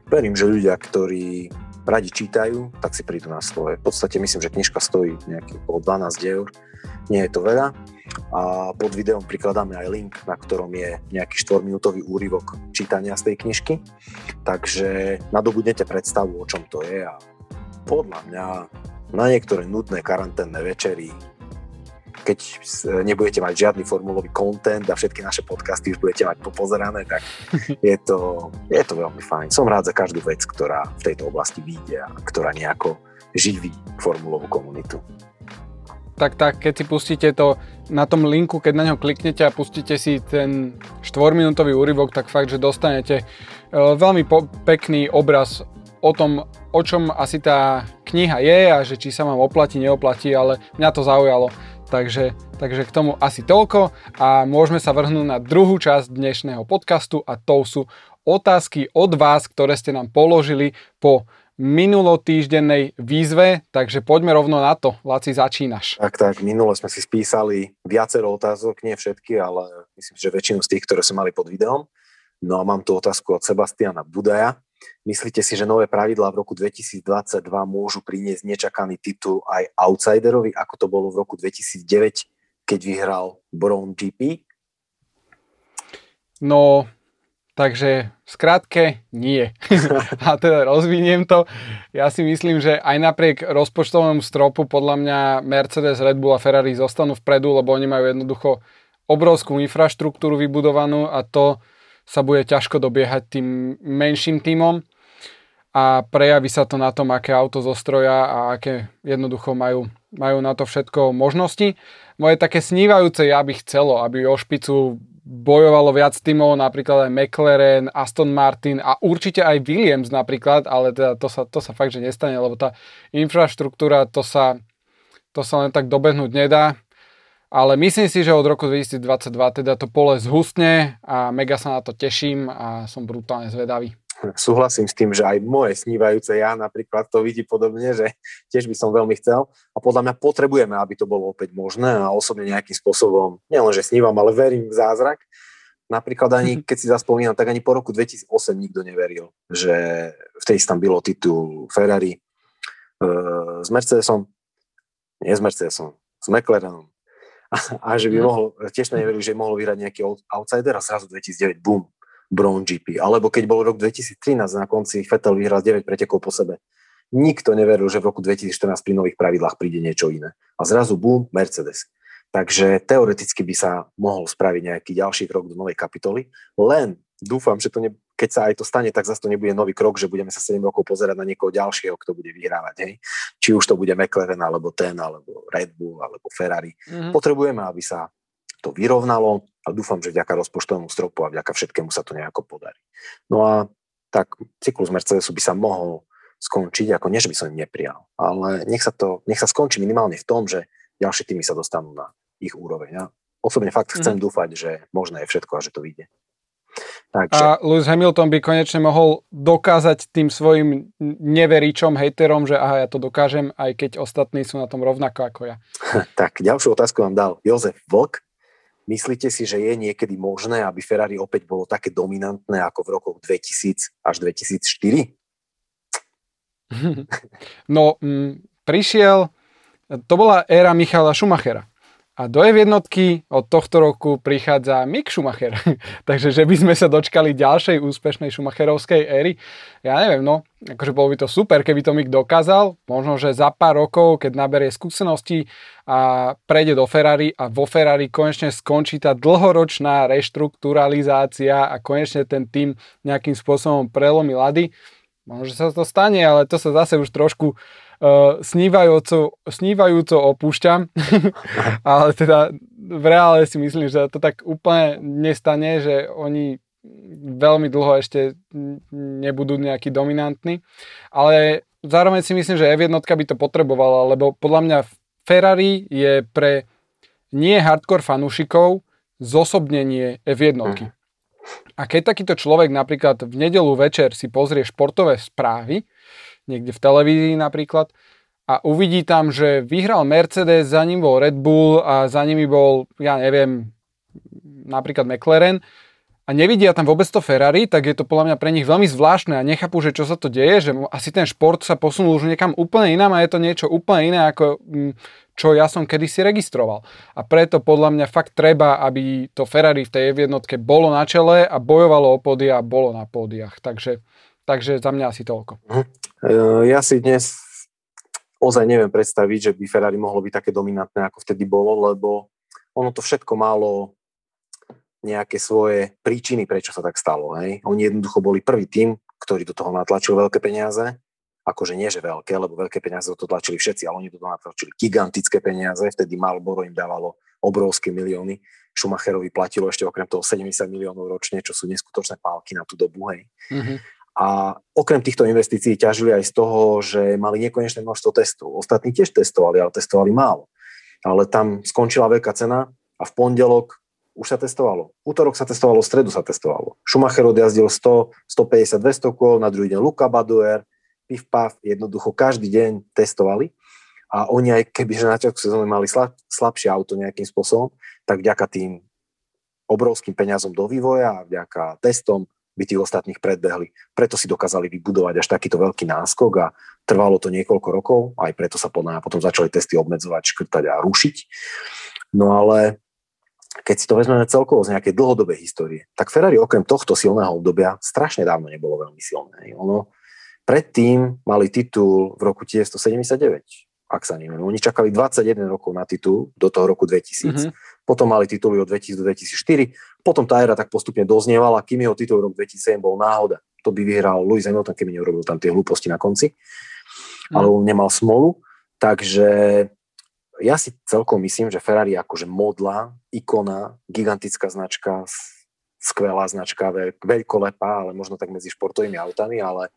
verím, že ľudia, ktorí radi čítajú, tak si prídu na svoje. V podstate myslím, že knižka stojí nejakých okolo 12 eur, nie je to veľa. A pod videom prikladáme aj link, na ktorom je nejaký 4-minútový úryvok čítania z tej knižky. Takže nadobudnete predstavu, o čom to je a podľa mňa na niektoré nudné karanténne večery keď nebudete mať žiadny formulový content a všetky naše podcasty už budete mať popozerané, tak je to, je to veľmi fajn. Som rád za každú vec, ktorá v tejto oblasti vyjde a ktorá nejako živí formulovú komunitu. Tak, tak, keď si pustíte to na tom linku, keď na ňo kliknete a pustíte si ten 4-minútový úryvok, tak fakt, že dostanete e, veľmi po- pekný obraz o tom, o čom asi tá kniha je a že či sa vám oplatí, neoplatí, ale mňa to zaujalo. Takže, takže k tomu asi toľko a môžeme sa vrhnúť na druhú časť dnešného podcastu a to sú otázky od vás, ktoré ste nám položili po minulotýždennej výzve, takže poďme rovno na to. Laci, začínaš. Tak, tak, minule sme si spísali viacero otázok, nie všetky, ale myslím, že väčšinu z tých, ktoré sme mali pod videom. No a mám tu otázku od Sebastiana Budaja. Myslíte si, že nové pravidlá v roku 2022 môžu priniesť nečakaný titul aj outsiderovi, ako to bolo v roku 2009, keď vyhral Brown GP? No, takže skrátke nie. A teda rozviniem to. Ja si myslím, že aj napriek rozpočtovému stropu podľa mňa Mercedes, Red Bull a Ferrari zostanú vpredu, lebo oni majú jednoducho obrovskú infraštruktúru vybudovanú a to sa bude ťažko dobiehať tým menším týmom a prejaví sa to na tom, aké auto zostroja a aké jednoducho majú, majú na to všetko možnosti. Moje také snívajúce ja by chcelo, aby o špicu bojovalo viac tímov, napríklad aj McLaren, Aston Martin a určite aj Williams napríklad, ale teda to sa, to sa fakt, že nestane, lebo tá infraštruktúra, to sa, to sa len tak dobehnúť nedá ale myslím si, že od roku 2022 teda to pole zhustne a mega sa na to teším a som brutálne zvedavý. Súhlasím s tým, že aj moje snívajúce ja napríklad to vidí podobne, že tiež by som veľmi chcel. A podľa mňa potrebujeme, aby to bolo opäť možné a osobne nejakým spôsobom, nielenže snívam, ale verím v zázrak. Napríklad ani, keď si zaspomínam, tak ani po roku 2008 nikto neveril, že v tej tam bylo titul Ferrari uh, s Mercedesom, nie s Mercedesom, s McLarenom, a že by mhm. mohol, tiež to neverili, že mohol vyhrať nejaký outsider a zrazu 2009, boom, Brown GP. Alebo keď bol rok 2013, na konci Vettel vyhral 9 pretekov po sebe. Nikto neveril, že v roku 2014 pri nových pravidlách príde niečo iné. A zrazu boom, Mercedes. Takže teoreticky by sa mohol spraviť nejaký ďalší krok do novej kapitoly, len dúfam, že to ne, keď sa aj to stane, tak zase to nebude nový krok, že budeme sa 7 rokov pozerať na niekoho ďalšieho, kto bude vyhrávať. Hej? Či už to bude McLaren, alebo ten, alebo Red Bull, alebo Ferrari. Mm-hmm. Potrebujeme, aby sa to vyrovnalo a dúfam, že vďaka rozpočtovému stropu a vďaka všetkému sa to nejako podarí. No a tak cyklus Mercedesu by sa mohol skončiť, ako nie, že by som im neprijal, ale nech sa, to, nech sa skončí minimálne v tom, že ďalšie týmy sa dostanú na ich úroveň. Ja osobne fakt chcem mm. dúfať, že možné je všetko a že to vyjde. Takže... A Lewis Hamilton by konečne mohol dokázať tým svojim neveričom, hejterom, že aha, ja to dokážem, aj keď ostatní sú na tom rovnako ako ja. tak, ďalšiu otázku vám dal Jozef Vlk. Myslíte si, že je niekedy možné, aby Ferrari opäť bolo také dominantné ako v rokoch 2000 až 2004? no, m, prišiel, to bola éra Michala Schumachera. A do F jednotky od tohto roku prichádza Mick Schumacher. Takže že by sme sa dočkali ďalšej úspešnej Schumacherovskej éry, ja neviem, no, akože bolo by to super, keby to Mick dokázal. Možno, že za pár rokov, keď naberie skúsenosti a prejde do Ferrari a vo Ferrari konečne skončí tá dlhoročná reštrukturalizácia a konečne ten tým nejakým spôsobom prelomí lady. Možno, že sa to stane, ale to sa zase už trošku snívajúco, snívajúco opúšťam, ale teda v reále si myslím, že to tak úplne nestane, že oni veľmi dlho ešte nebudú nejaký dominantní. Ale zároveň si myslím, že F1 by to potrebovala, lebo podľa mňa Ferrari je pre nie hardcore fanúšikov zosobnenie F1. Mhm. A keď takýto človek napríklad v nedelu večer si pozrie športové správy, niekde v televízii napríklad, a uvidí tam, že vyhral Mercedes, za ním bol Red Bull a za nimi bol, ja neviem, napríklad McLaren a nevidia tam vôbec to Ferrari, tak je to podľa mňa pre nich veľmi zvláštne a nechápu, že čo sa to deje, že asi ten šport sa posunul už niekam úplne inám a je to niečo úplne iné, ako mm, čo ja som kedysi registroval. A preto podľa mňa fakt treba, aby to Ferrari v tej jednotke bolo na čele a bojovalo o pódia a bolo na pódiach. Takže, takže za mňa asi toľko. Mhm. E, ja si dnes ozaj neviem predstaviť, že by Ferrari mohlo byť také dominantné, ako vtedy bolo, lebo ono to všetko malo nejaké svoje príčiny, prečo sa tak stalo. Hej? Oni jednoducho boli prvý tým, ktorý do toho natlačil veľké peniaze. Akože nie, že veľké, lebo veľké peniaze do toho tlačili všetci, ale oni do toho natlačili gigantické peniaze. Vtedy Marlboro im dávalo obrovské milióny. Schumacherovi platilo ešte okrem toho 70 miliónov ročne, čo sú neskutočné pálky na tú dobu. Hej. Mm-hmm. A okrem týchto investícií ťažili aj z toho, že mali nekonečné množstvo testov. Ostatní tiež testovali, ale testovali málo. Ale tam skončila veľká cena a v pondelok už sa testovalo. Útorok sa testovalo, v stredu sa testovalo. Schumacher odjazdil 100, 150, 200 kôl, na druhý deň Luka Baduer, piv pav, jednoducho každý deň testovali. A oni aj keby, že na začiatku sezóny mali slab, slabšie auto nejakým spôsobom, tak vďaka tým obrovským peniazom do vývoja a vďaka testom by tých ostatných predbehli. Preto si dokázali vybudovať až takýto veľký náskok a trvalo to niekoľko rokov, aj preto sa potom začali testy obmedzovať, škrtať a rušiť. No ale keď si to vezmeme celkovo z nejakej dlhodobej histórie, tak Ferrari okrem tohto silného obdobia strašne dávno nebolo veľmi silné. Ono predtým mali titul v roku 1979, ak sa neviem. Oni čakali 21 rokov na titul do toho roku 2000. Mm-hmm. Potom mali tituly od 2000 do 2004. Potom tá éra tak postupne doznievala, kým jeho titul v roku 2007 bol náhoda. To by vyhral Lewis Hamilton, keby neurobil tam tie hlúposti na konci. Mm. Ale on nemal smolu. Takže ja si celkom myslím, že Ferrari je akože modla, ikona, gigantická značka, skvelá značka, veľkolepá, ale možno tak medzi športovými autami, ale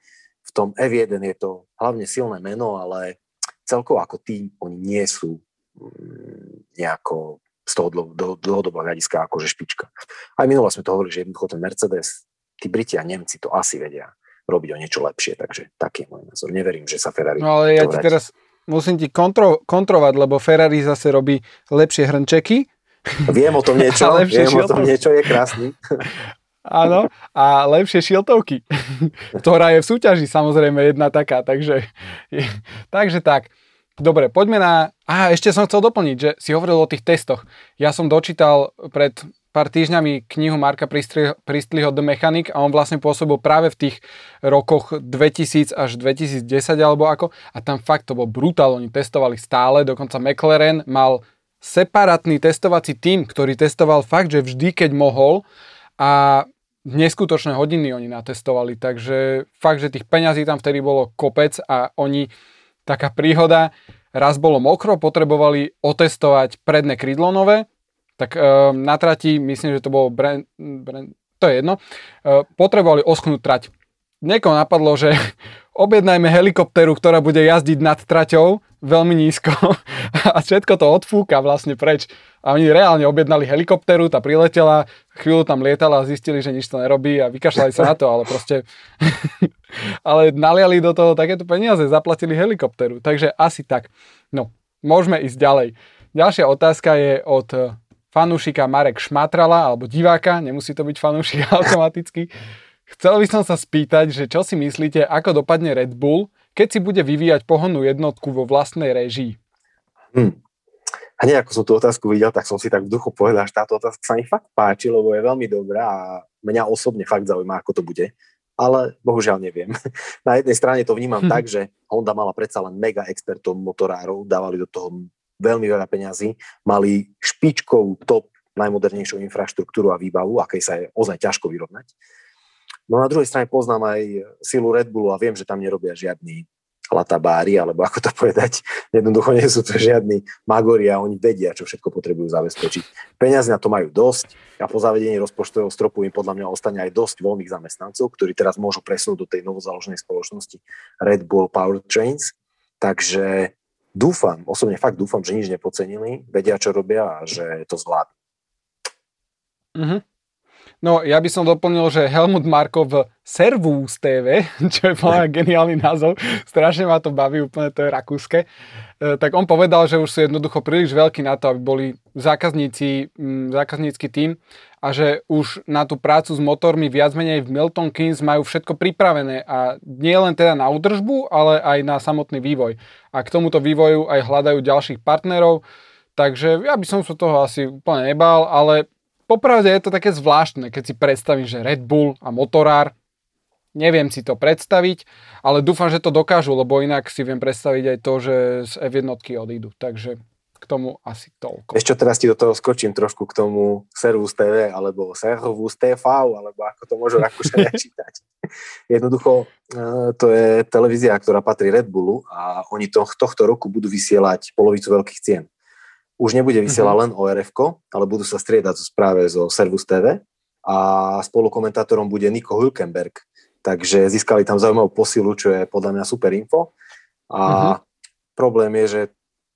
v tom F1 je to hlavne silné meno, ale celkovo ako tým oni nie sú mm, nejako z toho dlhodobého hľadiska akože špička. Aj minule sme to hovorili, že jednoducho ten Mercedes, tí Briti a Nemci to asi vedia robiť o niečo lepšie, takže taký je môj názor. Neverím, že sa Ferrari... No ale ja ti teraz, musím ti kontro, kontrovať, lebo Ferrari zase robí lepšie hrnčeky. Viem o tom niečo, viem šiltovky. o tom niečo, je krásny. Áno, a lepšie šiltovky, ktorá je v súťaži samozrejme jedna taká, takže, takže tak. Dobre, poďme na... Aha, ešte som chcel doplniť, že si hovoril o tých testoch. Ja som dočítal pred pár týždňami knihu Marka Pristliho The Mechanic a on vlastne pôsobil práve v tých rokoch 2000 až 2010 alebo ako a tam fakt to bol brutál, oni testovali stále, dokonca McLaren mal separátny testovací tím, ktorý testoval fakt, že vždy, keď mohol a neskutočné hodiny oni natestovali, takže fakt, že tých peňazí tam vtedy bolo kopec a oni, taká príhoda, raz bolo mokro, potrebovali otestovať predné krídlo nové, tak uh, na trati, myslím, že to bolo brand, brand to je jedno, uh, potrebovali oschnúť trať. Niekoho napadlo, že objednajme helikopteru, ktorá bude jazdiť nad traťou veľmi nízko a všetko to odfúka vlastne preč. A oni reálne objednali helikopteru, tá priletela, chvíľu tam lietala a zistili, že nič to nerobí a vykašľali sa na to, ale proste ale naliali do toho takéto peniaze, zaplatili helikopteru. Takže asi tak. No, môžeme ísť ďalej. Ďalšia otázka je od fanúšika Marek Šmatrala, alebo diváka, nemusí to byť fanúšik automaticky. Chcel by som sa spýtať, že čo si myslíte, ako dopadne Red Bull, keď si bude vyvíjať pohonnú jednotku vo vlastnej režii? Hm. A nie, ako som tú otázku videl, tak som si tak v duchu povedal, že táto otázka sa mi fakt páči, lebo je veľmi dobrá a mňa osobne fakt zaujíma, ako to bude. Ale bohužiaľ neviem. Na jednej strane to vnímam hm. tak, že Honda mala predsa len mega expertov motorárov, dávali do toho veľmi veľa peňazí, mali špičkovú top najmodernejšiu infraštruktúru a výbavu, akej sa je ozaj ťažko vyrovnať. No na druhej strane poznám aj silu Red Bullu a viem, že tam nerobia žiadny latabári, alebo ako to povedať, jednoducho nie sú to žiadni magori a oni vedia, čo všetko potrebujú zabezpečiť. Peniaze na to majú dosť a po zavedení rozpočtového stropu im podľa mňa ostane aj dosť voľných zamestnancov, ktorí teraz môžu presunúť do tej novozaloženej spoločnosti Red Bull Power Trains. Takže dúfam, osobne fakt dúfam, že nič nepocenili, vedia, čo robia a že to zvládnu. Mm-hmm. No, ja by som doplnil, že Helmut Marko v Servus TV, čo je plná geniálny názov, strašne ma to baví, úplne to je rakúske, e, tak on povedal, že už sú jednoducho príliš veľkí na to, aby boli zákazníci, zákaznícky tým a že už na tú prácu s motormi viac menej v Milton Keynes majú všetko pripravené a nie len teda na údržbu, ale aj na samotný vývoj. A k tomuto vývoju aj hľadajú ďalších partnerov, takže ja by som sa toho asi úplne nebal, ale popravde je to také zvláštne, keď si predstavím, že Red Bull a motorár, neviem si to predstaviť, ale dúfam, že to dokážu, lebo inak si viem predstaviť aj to, že z F1 odídu. Takže k tomu asi toľko. Ešte teraz ti do toho skočím trošku k tomu Servus TV, alebo Servus TV, alebo ako to môžu Rakúšania čítať. Jednoducho, e, to je televízia, ktorá patrí Red Bullu a oni to, tohto roku budú vysielať polovicu veľkých cien už nebude vysielať mm-hmm. len orf ale budú sa striedať práve zo Servus TV a spolukomentátorom bude Nico Hülkenberg. Takže získali tam zaujímavú posilu, čo je podľa mňa super info. A mm-hmm. problém je, že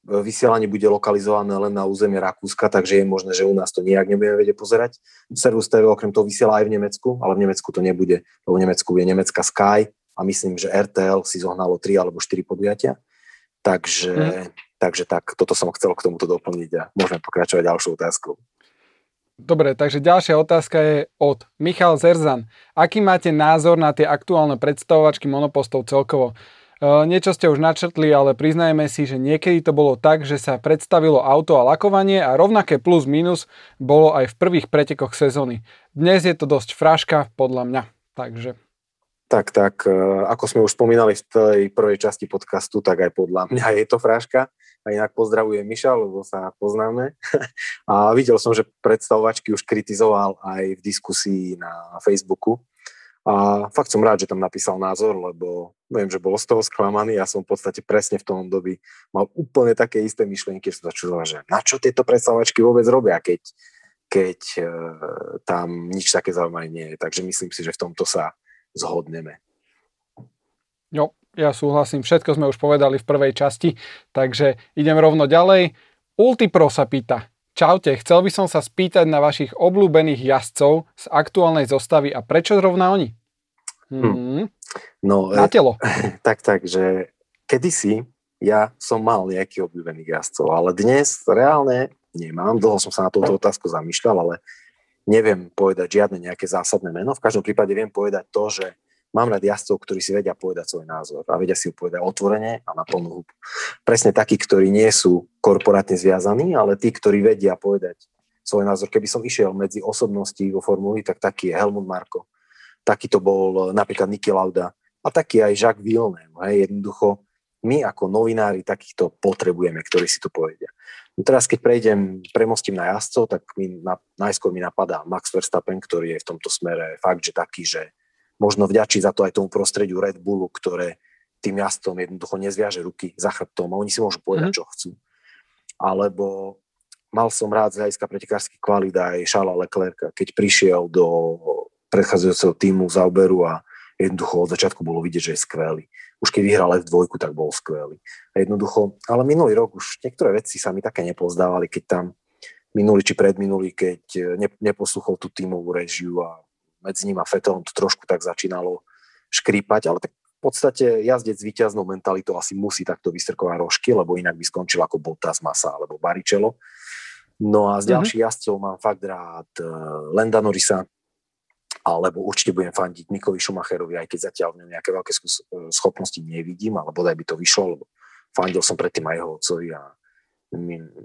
vysielanie bude lokalizované len na územie Rakúska, takže je možné, že u nás to nijak nebudeme vedieť pozerať. Servus TV okrem toho vysiela aj v Nemecku, ale v Nemecku to nebude, lebo v Nemecku je nemecká Sky a myslím, že RTL si zohnalo 3 alebo 4 podujatia. Takže mm Takže tak, toto som chcel k tomuto doplniť a môžeme pokračovať ďalšou otázkou. Dobre, takže ďalšia otázka je od Michal Zerzan. Aký máte názor na tie aktuálne predstavovačky monopostov celkovo? E, niečo ste už načrtli, ale priznajme si, že niekedy to bolo tak, že sa predstavilo auto a lakovanie a rovnaké plus minus bolo aj v prvých pretekoch sezóny. Dnes je to dosť fraška, podľa mňa. Takže tak, tak, e, ako sme už spomínali v tej prvej časti podcastu, tak aj podľa mňa je to fráška. A inak pozdravujem Miša, lebo sa poznáme. A videl som, že predstavovačky už kritizoval aj v diskusii na Facebooku. A fakt som rád, že tam napísal názor, lebo viem, že bol z toho sklamaný. Ja som v podstate presne v tom dobi mal úplne také isté myšlienky, že som začal, že na čo tieto predstavovačky vôbec robia, keď, keď e, tam nič také zaujímavé nie je. Takže myslím si, že v tomto sa zhodneme. Jo, ja súhlasím, všetko sme už povedali v prvej časti, takže idem rovno ďalej. Ultipro sa pýta, Čaute, chcel by som sa spýtať na vašich obľúbených jazdcov z aktuálnej zostavy a prečo zrovna oni? Hm. Hmm. No, na telo. tak, tak, že kedysi ja som mal nejakých obľúbených jazdcov, ale dnes reálne nemám. Dlho som sa na túto otázku zamýšľal, ale neviem povedať žiadne nejaké zásadné meno. V každom prípade viem povedať to, že mám rád jazdcov, ktorí si vedia povedať svoj názor a vedia si ho povedať otvorene a na plnú hubu. Presne takí, ktorí nie sú korporátne zviazaní, ale tí, ktorí vedia povedať svoj názor. Keby som išiel medzi osobnosti vo formuli, tak taký je Helmut Marko, taký to bol napríklad Niki Lauda a taký aj Jacques Villeneuve. Hej, jednoducho my ako novinári takýchto potrebujeme, ktorí si to povedia. No teraz, keď prejdem, premostím na jazdcov, tak mi na, najskôr mi napadá Max Verstappen, ktorý je v tomto smere fakt, že taký, že možno vďačí za to aj tomu prostrediu Red Bullu, ktoré tým jazdcom jednoducho nezviaže ruky za chrbtom a oni si môžu povedať, mm-hmm. čo chcú. Alebo mal som rád z hľadiska pretekárskych kvalít aj Šala Leclerc, keď prišiel do predchádzajúceho týmu Zauberu a jednoducho od začiatku bolo vidieť, že je skvelý. Už keď vyhral F2, tak bol skvelý. A jednoducho, ale minulý rok už niektoré veci sa mi také nepozdávali, keď tam minulý či predminulý, keď ne, neposluchol tú tímovú režiu a medzi ním a Fetelom to trošku tak začínalo škrípať, ale tak v podstate jazdec s víťaznou mentalitou asi musí takto vystrkovať rožky, lebo inak by skončil ako Bottas, Masa alebo Baričelo. No a z mhm. ďalších mm-hmm. jazdcov mám fakt rád uh, Lenda Norisa, alebo určite budem fandiť Mikovi Schumacherovi, aj keď zatiaľ v ňom nejaké veľké schopnosti nevidím, ale bodaj by to vyšlo, lebo fandil som predtým aj jeho otcovi a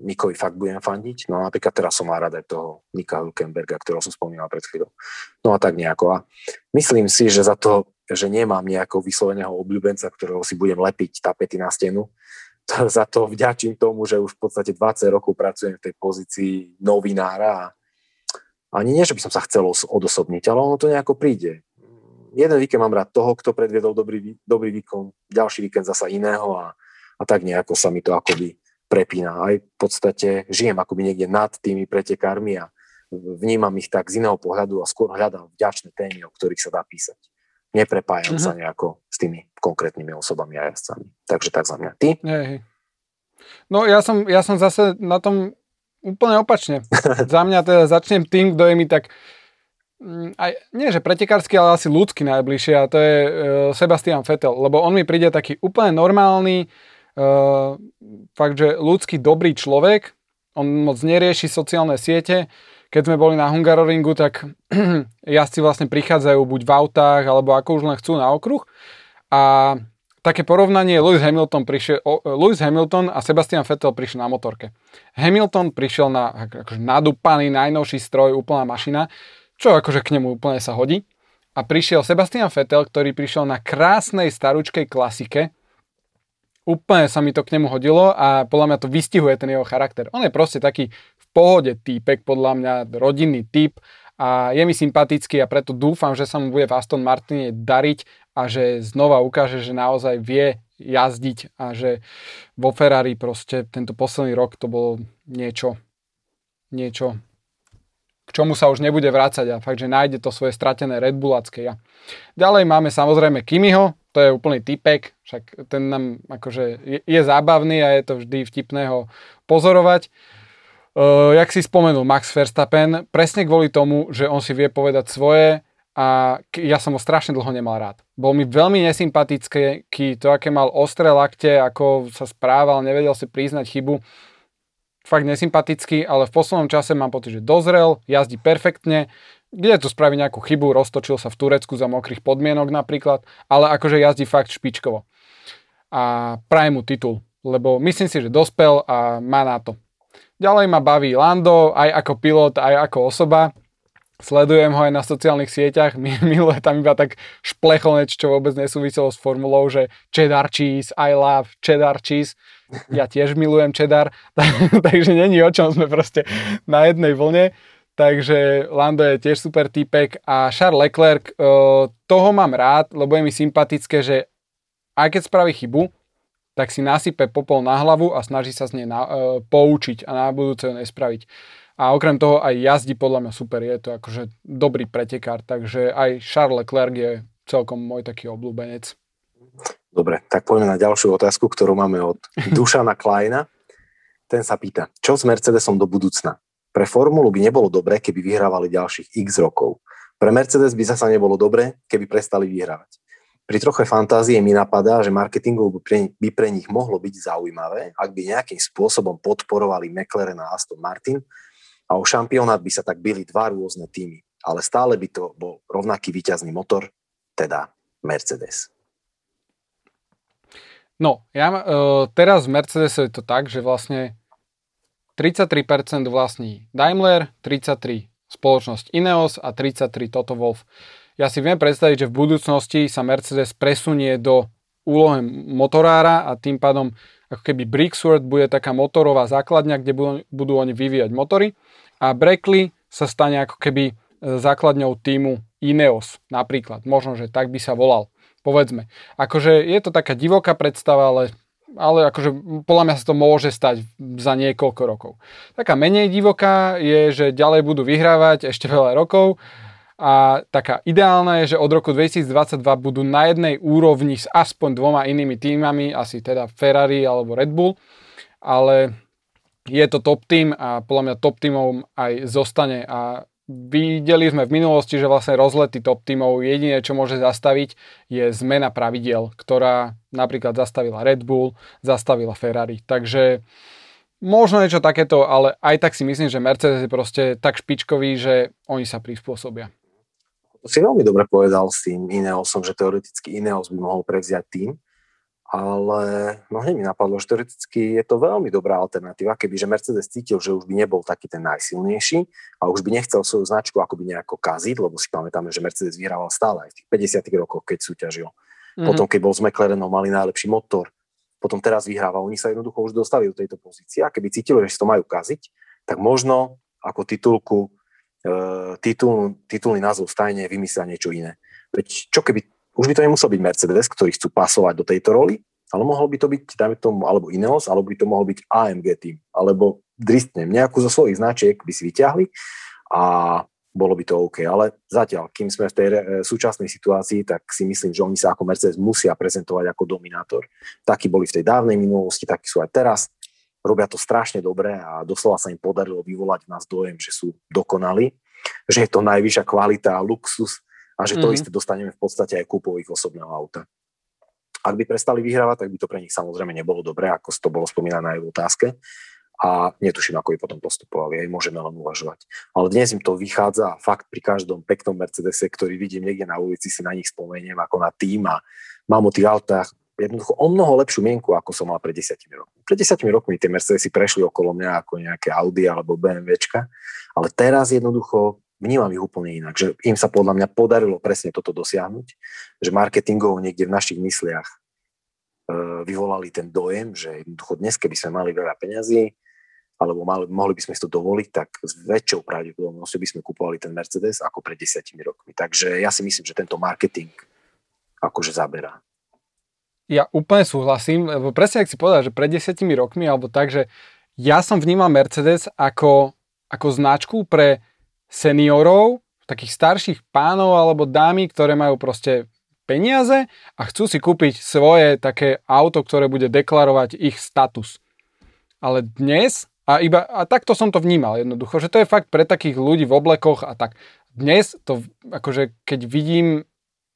Mikovi fakt budem fandiť. No a napríklad teraz som mal rada aj toho Nika Hülkenberga, ktorého som spomínal pred chvíľou. No a tak nejako. A myslím si, že za to, že nemám nejakého vysloveného obľúbenca, ktorého si budem lepiť tapety na stenu, to, za to vďačím tomu, že už v podstate 20 rokov pracujem v tej pozícii novinára a ani nie, že by som sa chcel odosobniť, ale ono to nejako príde. jeden víkend mám rád toho, kto predviedol dobrý, dobrý výkon, ďalší víkend zasa iného a, a tak nejako sa mi to akoby prepína. Aj v podstate žijem akoby niekde nad tými pretekármi a vnímam ich tak z iného pohľadu a skôr hľadám vďačné témy, o ktorých sa dá písať. Neprepájam uh-huh. sa nejako s tými konkrétnymi osobami a jazdcami. Takže tak za mňa. Ty? Hej. No ja som, ja som zase na tom úplne opačne. za mňa teda začnem tým, kto je mi tak mm, aj, nie že pretekársky, ale asi ľudský najbližšie a to je uh, Sebastian Vettel, lebo on mi príde taký úplne normálny, uh, fakt, že ľudský dobrý človek, on moc nerieši sociálne siete, keď sme boli na Hungaroringu, tak jazdci vlastne prichádzajú buď v autách, alebo ako už len chcú na okruh. A také porovnanie, Lewis Hamilton, prišiel, Lewis Hamilton a Sebastian Vettel prišli na motorke. Hamilton prišiel na akože nadúpaný najnovší stroj, úplná mašina, čo akože k nemu úplne sa hodí. A prišiel Sebastian Vettel, ktorý prišiel na krásnej starúčkej klasike, úplne sa mi to k nemu hodilo a podľa mňa to vystihuje ten jeho charakter. On je proste taký v pohode týpek, podľa mňa rodinný typ a je mi sympatický a preto dúfam, že sa mu bude v Aston Martine dariť a že znova ukáže, že naozaj vie jazdiť a že vo Ferrari proste tento posledný rok to bolo niečo, niečo, k čomu sa už nebude vrácať a fakt, že nájde to svoje stratené Red Bullacké. Ďalej máme samozrejme Kimiho, to je úplný typek, však ten nám akože je, je zábavný a je to vždy vtipné ho pozorovať. Uh, jak si spomenul Max Verstappen, presne kvôli tomu, že on si vie povedať svoje a ja som ho strašne dlho nemal rád. Bol mi veľmi nesympatické, to aké mal ostré lakte, ako sa správal, nevedel si priznať chybu. Fakt nesympatický, ale v poslednom čase mám pocit, že dozrel, jazdí perfektne, kde tu spraví nejakú chybu, roztočil sa v Turecku za mokrých podmienok napríklad, ale akože jazdí fakt špičkovo. A praje mu titul, lebo myslím si, že dospel a má na to. Ďalej ma baví Lando, aj ako pilot, aj ako osoba. Sledujem ho aj na sociálnych sieťach, miluje tam iba tak šplechonec, čo vôbec nesúviselo s formulou, že cheddar cheese, I love cheddar cheese. Ja tiež milujem cheddar, takže není o čom sme proste na jednej vlne. Takže Lando je tiež super typek a Charles Leclerc, uh, toho mám rád, lebo je mi sympatické, že aj keď spraví chybu, tak si nasype popol na hlavu a snaží sa z nej na, uh, poučiť a na budúce ju nespraviť. A okrem toho aj jazdí podľa mňa super, je to akože dobrý pretekár, takže aj Charles Leclerc je celkom môj taký obľúbenec. Dobre, tak poďme na ďalšiu otázku, ktorú máme od Dušana Kleina. Ten sa pýta, čo s Mercedesom do budúcna? Pre formulu by nebolo dobré, keby vyhrávali ďalších x rokov. Pre Mercedes by zasa nebolo dobré, keby prestali vyhrávať. Pri troche fantázie mi napadá, že marketingov by pre, by pre nich mohlo byť zaujímavé, ak by nejakým spôsobom podporovali McLaren a Aston Martin a o šampionát by sa tak byli dva rôzne týmy, ale stále by to bol rovnaký výťazný motor, teda Mercedes. No, ja, uh, teraz v Mercedesu je to tak, že vlastne 33% vlastní Daimler, 33 spoločnosť Ineos a 33 Toto Wolf. Ja si viem predstaviť, že v budúcnosti sa Mercedes presunie do úlohy motorára a tým pádom ako keby Brixworth bude taká motorová základňa, kde budú, budú oni vyvíjať motory a Brackley sa stane ako keby e, základňou týmu Ineos napríklad. Možno, že tak by sa volal. Povedzme. Akože je to taká divoká predstava, ale ale akože podľa mňa sa to môže stať za niekoľko rokov. Taká menej divoká je, že ďalej budú vyhrávať ešte veľa rokov a taká ideálna je, že od roku 2022 budú na jednej úrovni s aspoň dvoma inými týmami, asi teda Ferrari alebo Red Bull, ale je to top tým a podľa mňa top týmom aj zostane a Videli sme v minulosti, že vlastne rozlety top tímov jediné, čo môže zastaviť, je zmena pravidel, ktorá napríklad zastavila Red Bull, zastavila Ferrari. Takže možno niečo takéto, ale aj tak si myslím, že Mercedes je proste tak špičkový, že oni sa prispôsobia. Si veľmi dobre povedal s tým Ineosom, že teoreticky Ineos by mohol prevziať tým, ale no hneď mi napadlo, že teoreticky je to veľmi dobrá alternatíva, kebyže Mercedes cítil, že už by nebol taký ten najsilnejší a už by nechcel svoju značku akoby nejako kaziť, lebo si pamätáme, že Mercedes vyhrával stále aj v tých 50 rokoch, keď súťažil. Mm-hmm. Potom, keď bol s McLarenom, mali najlepší motor. Potom teraz vyhráva. Oni sa jednoducho už dostali do tejto pozície a keby cítili, že si to majú kaziť, tak možno ako titulku, e, titul, titulný názov stajne vymyslia niečo iné. veď čo keby, už by to nemusel byť Mercedes, ktorý chcú pasovať do tejto roli, ale mohol by to byť, dajme tomu, alebo Ineos, alebo by to mohol byť AMG tým, alebo Dristnem, nejakú zo svojich značiek by si vyťahli a bolo by to OK. Ale zatiaľ, kým sme v tej re, súčasnej situácii, tak si myslím, že oni sa ako Mercedes musia prezentovať ako dominátor. Takí boli v tej dávnej minulosti, takí sú aj teraz. Robia to strašne dobre a doslova sa im podarilo vyvolať nás dojem, že sú dokonali, že je to najvyššia kvalita a luxus a že to mm. isté dostaneme v podstate aj kúpov ich osobného auta. Ak by prestali vyhrávať, tak by to pre nich samozrejme nebolo dobré, ako to bolo spomínané aj v otázke a netuším, ako by potom postupovali, aj môžeme len uvažovať. Ale dnes im to vychádza fakt pri každom peknom Mercedese, ktorý vidím niekde na ulici, si na nich spomeniem ako na tým a mám o tých autách jednoducho o mnoho lepšiu mienku, ako som mal pred desiatimi rokmi. Pred desiatimi rokmi tie Mercedesy prešli okolo mňa ako nejaké Audi alebo BMWčka, ale teraz jednoducho vnímam ich úplne inak, že im sa podľa mňa podarilo presne toto dosiahnuť, že marketingovo niekde v našich mysliach e, vyvolali ten dojem, že jednoducho dnes, keby sme mali veľa peňazí, alebo mali, mohli by sme si to dovoliť, tak s väčšou pravdepodobnosťou by sme kupovali ten Mercedes ako pred desiatimi rokmi. Takže ja si myslím, že tento marketing akože zaberá. Ja úplne súhlasím, lebo presne ak si povedal, že pred desiatimi rokmi, alebo tak, že ja som vnímal Mercedes ako, ako značku pre seniorov, takých starších pánov alebo dámy, ktoré majú proste peniaze a chcú si kúpiť svoje také auto, ktoré bude deklarovať ich status. Ale dnes a, iba, a takto som to vnímal jednoducho, že to je fakt pre takých ľudí v oblekoch a tak. Dnes to, akože keď vidím,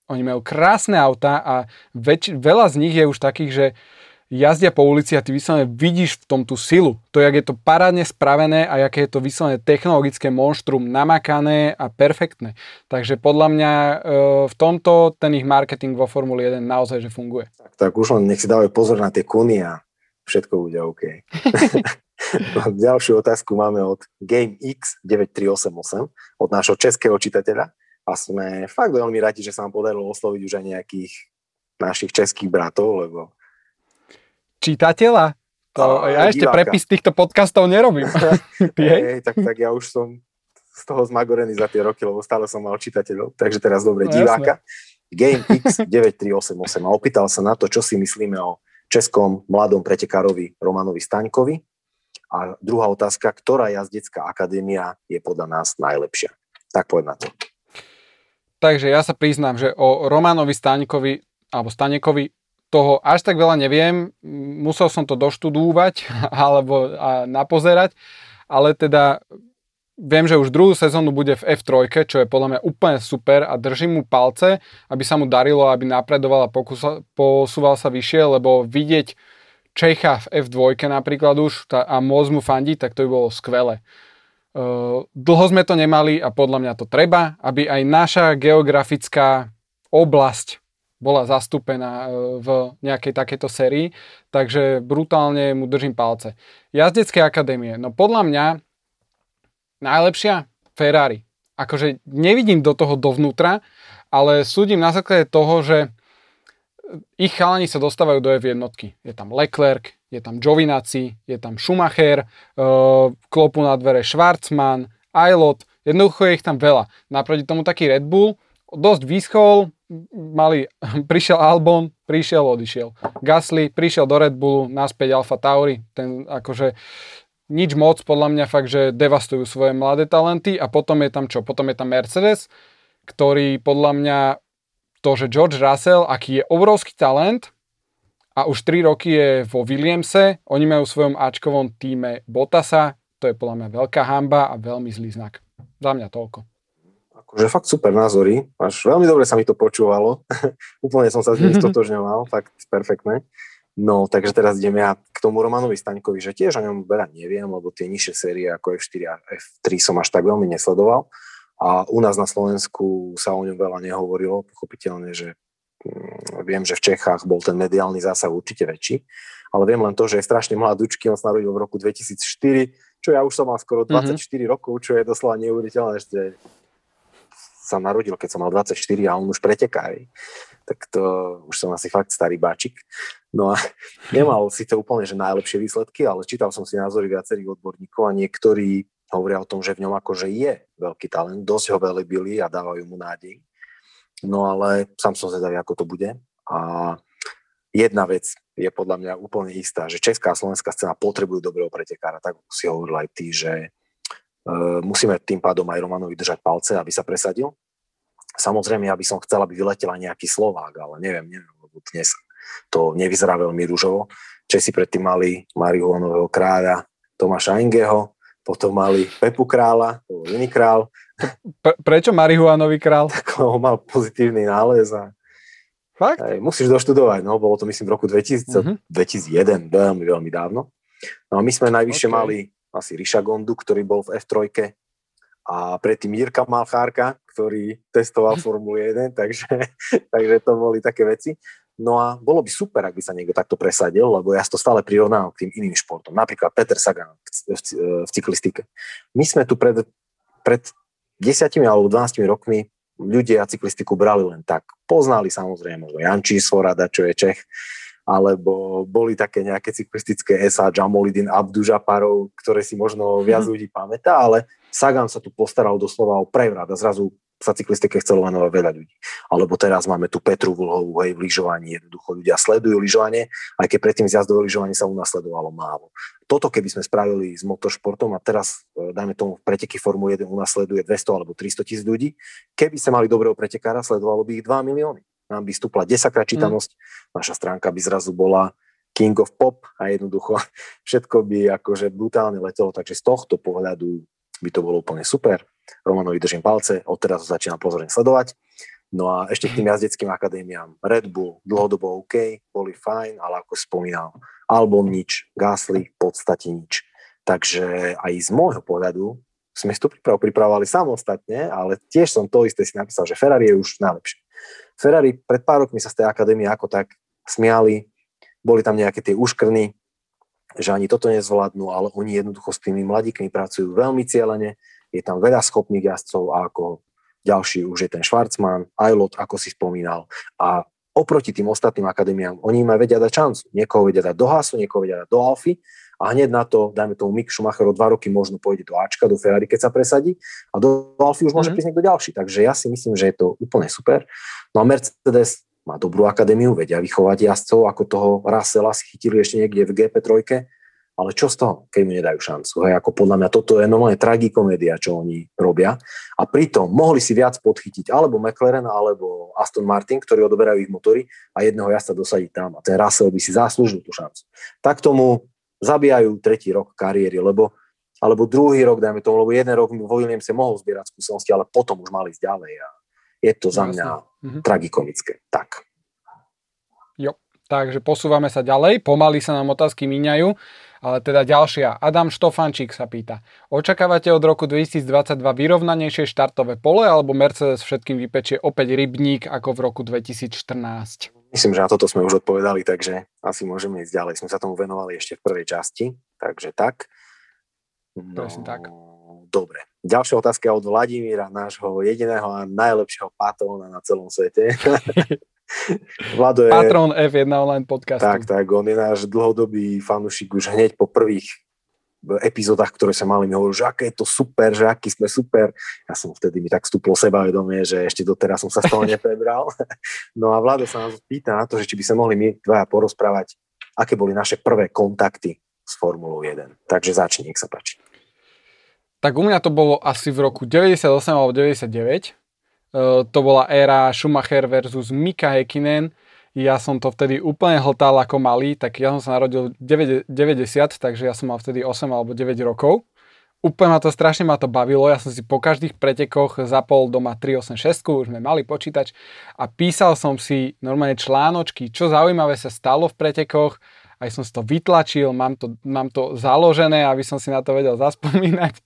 oni majú krásne auta a väč, veľa z nich je už takých, že jazdia po ulici a ty vyslovene vidíš v tom tú silu. To, jak je to parádne spravené a aké je to vyslovene technologické monštrum namakané a perfektné. Takže podľa mňa e, v tomto ten ich marketing vo Formule 1 naozaj že funguje. Tak, tak už len nech si dávajú pozor na tie kuny a všetko bude OK. Ďalšiu otázku máme od GameX9388, od nášho českého čitateľa a sme fakt veľmi radi, že sa nám podarilo osloviť už aj nejakých našich českých bratov, lebo... Čitateľa? To, a, ja ešte diváka. prepis týchto podcastov nerobím. Hej, tak, tak ja už som z toho zmagorený za tie roky, lebo stále som mal čitateľov, takže teraz dobre, no, diváka. GameX9388 a opýtal sa na to, čo si myslíme o českom mladom pretekárovi Romanovi Staňkovi, a druhá otázka, ktorá jazdecká akadémia je podľa nás najlepšia? Tak povedz na to. Takže ja sa priznám, že o Romanovi Staňkovi alebo Stanekovi toho až tak veľa neviem. Musel som to doštudúvať alebo a napozerať, ale teda viem, že už druhú sezónu bude v F3, čo je podľa mňa úplne super a držím mu palce, aby sa mu darilo, aby napredoval a posúval sa vyššie, lebo vidieť Čecha v F2 napríklad už a môcť mu fandiť, tak to by bolo skvelé. Dlho sme to nemali a podľa mňa to treba, aby aj naša geografická oblasť bola zastúpená v nejakej takejto sérii, takže brutálne mu držím palce. Jazdecké akadémie, no podľa mňa najlepšia Ferrari. Akože nevidím do toho dovnútra, ale súdim na základe toho, že ich chalani sa dostávajú do F1. Je tam Leclerc, je tam Giovinazzi, je tam Schumacher, uh, klopu na dvere Schwarzman, Ailot, jednoducho je ich tam veľa. Naproti tomu taký Red Bull, dosť vyschol, mali, prišiel Albon, prišiel, odišiel. Gasly, prišiel do Red Bullu, naspäť Alfa Tauri, ten akože nič moc, podľa mňa fakt, že devastujú svoje mladé talenty a potom je tam čo? Potom je tam Mercedes, ktorý podľa mňa to, že George Russell, aký je obrovský talent a už 3 roky je vo Williamse, oni majú v svojom Ačkovom týme Bottasa, to je podľa mňa veľká hamba a veľmi zlý znak. Za mňa toľko. Akože fakt super názory, až veľmi dobre sa mi to počúvalo, úplne som sa s tým stotožňoval, fakt perfektné. No, takže teraz ideme ja k tomu Romanovi Staňkovi, že tiež o ňom veľa neviem, lebo tie nižšie série ako F4 a F3 som až tak veľmi nesledoval. A u nás na Slovensku sa o ňom veľa nehovorilo, pochopiteľne, že mm, viem, že v Čechách bol ten mediálny zásah určite väčší, ale viem len to, že je strašne mladúčky, on sa narodil v roku 2004, čo ja už som mal skoro 24 mm-hmm. rokov, čo je doslova neuveriteľné, že sa narodil, keď som mal 24 a on už preteká. Tak to už som asi fakt starý báčik. No a nemal si to úplne, že najlepšie výsledky, ale čítal som si názory viacerých odborníkov a niektorí hovoria o tom, že v ňom akože je veľký talent, dosť ho velebili a dávajú mu nádej. No ale sám som zvedavý, ako to bude. A jedna vec je podľa mňa úplne istá, že česká a slovenská scéna potrebujú dobrého pretekára, tak si hovoril aj ty, že musíme tým pádom aj Romanovi držať palce, aby sa presadil. Samozrejme, ja by som chcel, aby vyletela nejaký Slovák, ale neviem, neviem, lebo dnes to nevyzerá veľmi rúžovo. Česi predtým mali marihuanového kráľa Tomáša Ingeho, potom mali Pepu kráľa, to bol iný král. Pre, prečo marihuanový král? Tak ho mal pozitívny nález a Fakt? Aj, musíš doštudovať, no, bolo to myslím v roku 2000, uh-huh. 2001, veľmi, veľmi dávno. No a my sme najvyššie okay. mali asi Ríša Gondu, ktorý bol v F3 a predtým Jirka Malchárka, ktorý testoval Formulu 1, takže, takže to boli také veci. No a bolo by super, ak by sa niekto takto presadil, lebo ja to stále prirovnám k tým iným športom. Napríklad Peter Sagan v, v, v cyklistike. My sme tu pred, pred 10 alebo 12 rokmi ľudia cyklistiku brali len tak. Poznali samozrejme možno Jančí Sorada, čo je Čech, alebo boli také nejaké cyklistické SA Jamolidin Abdužaparov, ktoré si možno viac mhm. ľudí pamätá, ale Sagan sa tu postaral doslova o prevrat a zrazu sa cyklistike chcelo venovať veľa ľudí. Alebo teraz máme tu Petru Vlhovú, hej, v lyžovaní, jednoducho ľudia sledujú lyžovanie, aj keď predtým z jazdové lyžovanie sa u nás sledovalo málo. Toto keby sme spravili s motoršportom a teraz, e, dajme tomu, preteky Formu 1 u nás sleduje 200 alebo 300 tisíc ľudí, keby sme mali dobrého pretekára, sledovalo by ich 2 milióny. Nám by stúpla 10 krát čítanosť, mm. naša stránka by zrazu bola King of Pop a jednoducho všetko by akože brutálne letelo, takže z tohto pohľadu by to bolo úplne super. Romanovi držím palce, odteraz ho začínam pozorne sledovať. No a ešte k tým jazdeckým akadémiám. Red Bull dlhodobo OK, boli fajn, ale ako spomínal, album nič, Gasly v podstate nič. Takže aj z môjho pohľadu sme si to prípravu pripravovali samostatne, ale tiež som to isté si napísal, že Ferrari je už najlepšie. Ferrari pred pár rokmi sa z tej akadémie ako tak smiali, boli tam nejaké tie uškrny, že ani toto nezvládnu, ale oni jednoducho s tými mladíkmi pracujú veľmi cieľene, je tam veľa schopných jazdcov a ako ďalší už je ten Schwarzman, Ailot, ako si spomínal. A oproti tým ostatným akadémiám, oni im aj vedia dať šancu. Niekoho vedia dať do Hasu, niekoho vedia dať do Alfy a hneď na to, dajme tomu Mick Schumacher o dva roky možno pôjde do Ačka, do Ferrari, keď sa presadí a do Alfy už môže mm-hmm. prísť niekto ďalší. Takže ja si myslím, že je to úplne super. No a Mercedes má dobrú akadémiu, vedia vychovať jazdcov, ako toho Russella si chytili ešte niekde v GP3, ale čo z toho, keď mu nedajú šancu? Hej, ako podľa mňa toto je normálne tragikomédia, čo oni robia. A pritom mohli si viac podchytiť alebo McLaren, alebo Aston Martin, ktorí odoberajú ich motory a jedného jazda dosadiť tam. A ten Russell by si zaslúžil tú šancu. Tak tomu zabíjajú tretí rok kariéry, lebo alebo druhý rok, dajme tomu, lebo jeden rok vo Williamse mohol zbierať skúsenosti, ale potom už mali ísť ďalej a je to za mňa mhm. tragikomické. Tak. Jo, takže posúvame sa ďalej, pomaly sa nám otázky míňajú. Ale teda ďalšia, Adam Štofančík sa pýta. Očakávate od roku 2022 vyrovnanejšie štartové pole alebo Mercedes všetkým vypečie opäť rybník ako v roku 2014? Myslím, že na toto sme už odpovedali, takže asi môžeme ísť ďalej. Sme sa tomu venovali ešte v prvej časti, takže tak. No, Presne tak. Dobre. Ďalšia otázka od Vladimíra, nášho jediného a najlepšieho patóna na celom svete. Vlado je... Patron F1 online podcastu. Tak, tak, on je náš dlhodobý fanúšik už hneď po prvých epizódach, ktoré sa mali, mi hovoril, že aké je to super, že aký sme super. Ja som vtedy mi tak vstúplo sebavedomie, že ešte doteraz som sa z toho neprebral. No a Vlado sa nás pýta na to, že či by sa mohli my dvaja porozprávať, aké boli naše prvé kontakty s Formulou 1. Takže začni, nech sa páči. Tak u mňa to bolo asi v roku 98 alebo 99 Eh, to bola éra Schumacher versus Mika Häkkinen. Ja som to vtedy úplne hltal ako malý, tak ja som sa narodil 90, takže ja som mal vtedy 8 alebo 9 rokov. Úplne ma to strašne ma to bavilo, ja som si po každých pretekoch zapol doma 386, už sme mali počítač a písal som si normálne článočky, čo zaujímavé sa stalo v pretekoch, aj som si to vytlačil, mám to, mám to založené, aby som si na to vedel zaspomínať.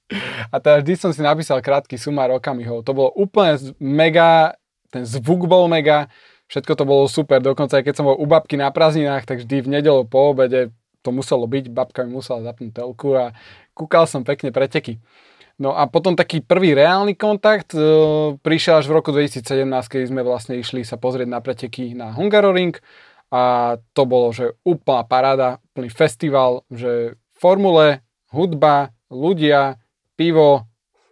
A teda vždy som si napísal krátky sumár okamihov. To bolo úplne mega, ten zvuk bol mega, všetko to bolo super. Dokonca aj keď som bol u babky na prázdninách, tak vždy v nedelu po obede to muselo byť, babka mi musela zapnúť telku a kúkal som pekne preteky. No a potom taký prvý reálny kontakt e, prišiel až v roku 2017, keď sme vlastne išli sa pozrieť na preteky na Hungaroring a to bolo, že úplná paráda, úplný festival, že formule, hudba, ľudia, pivo,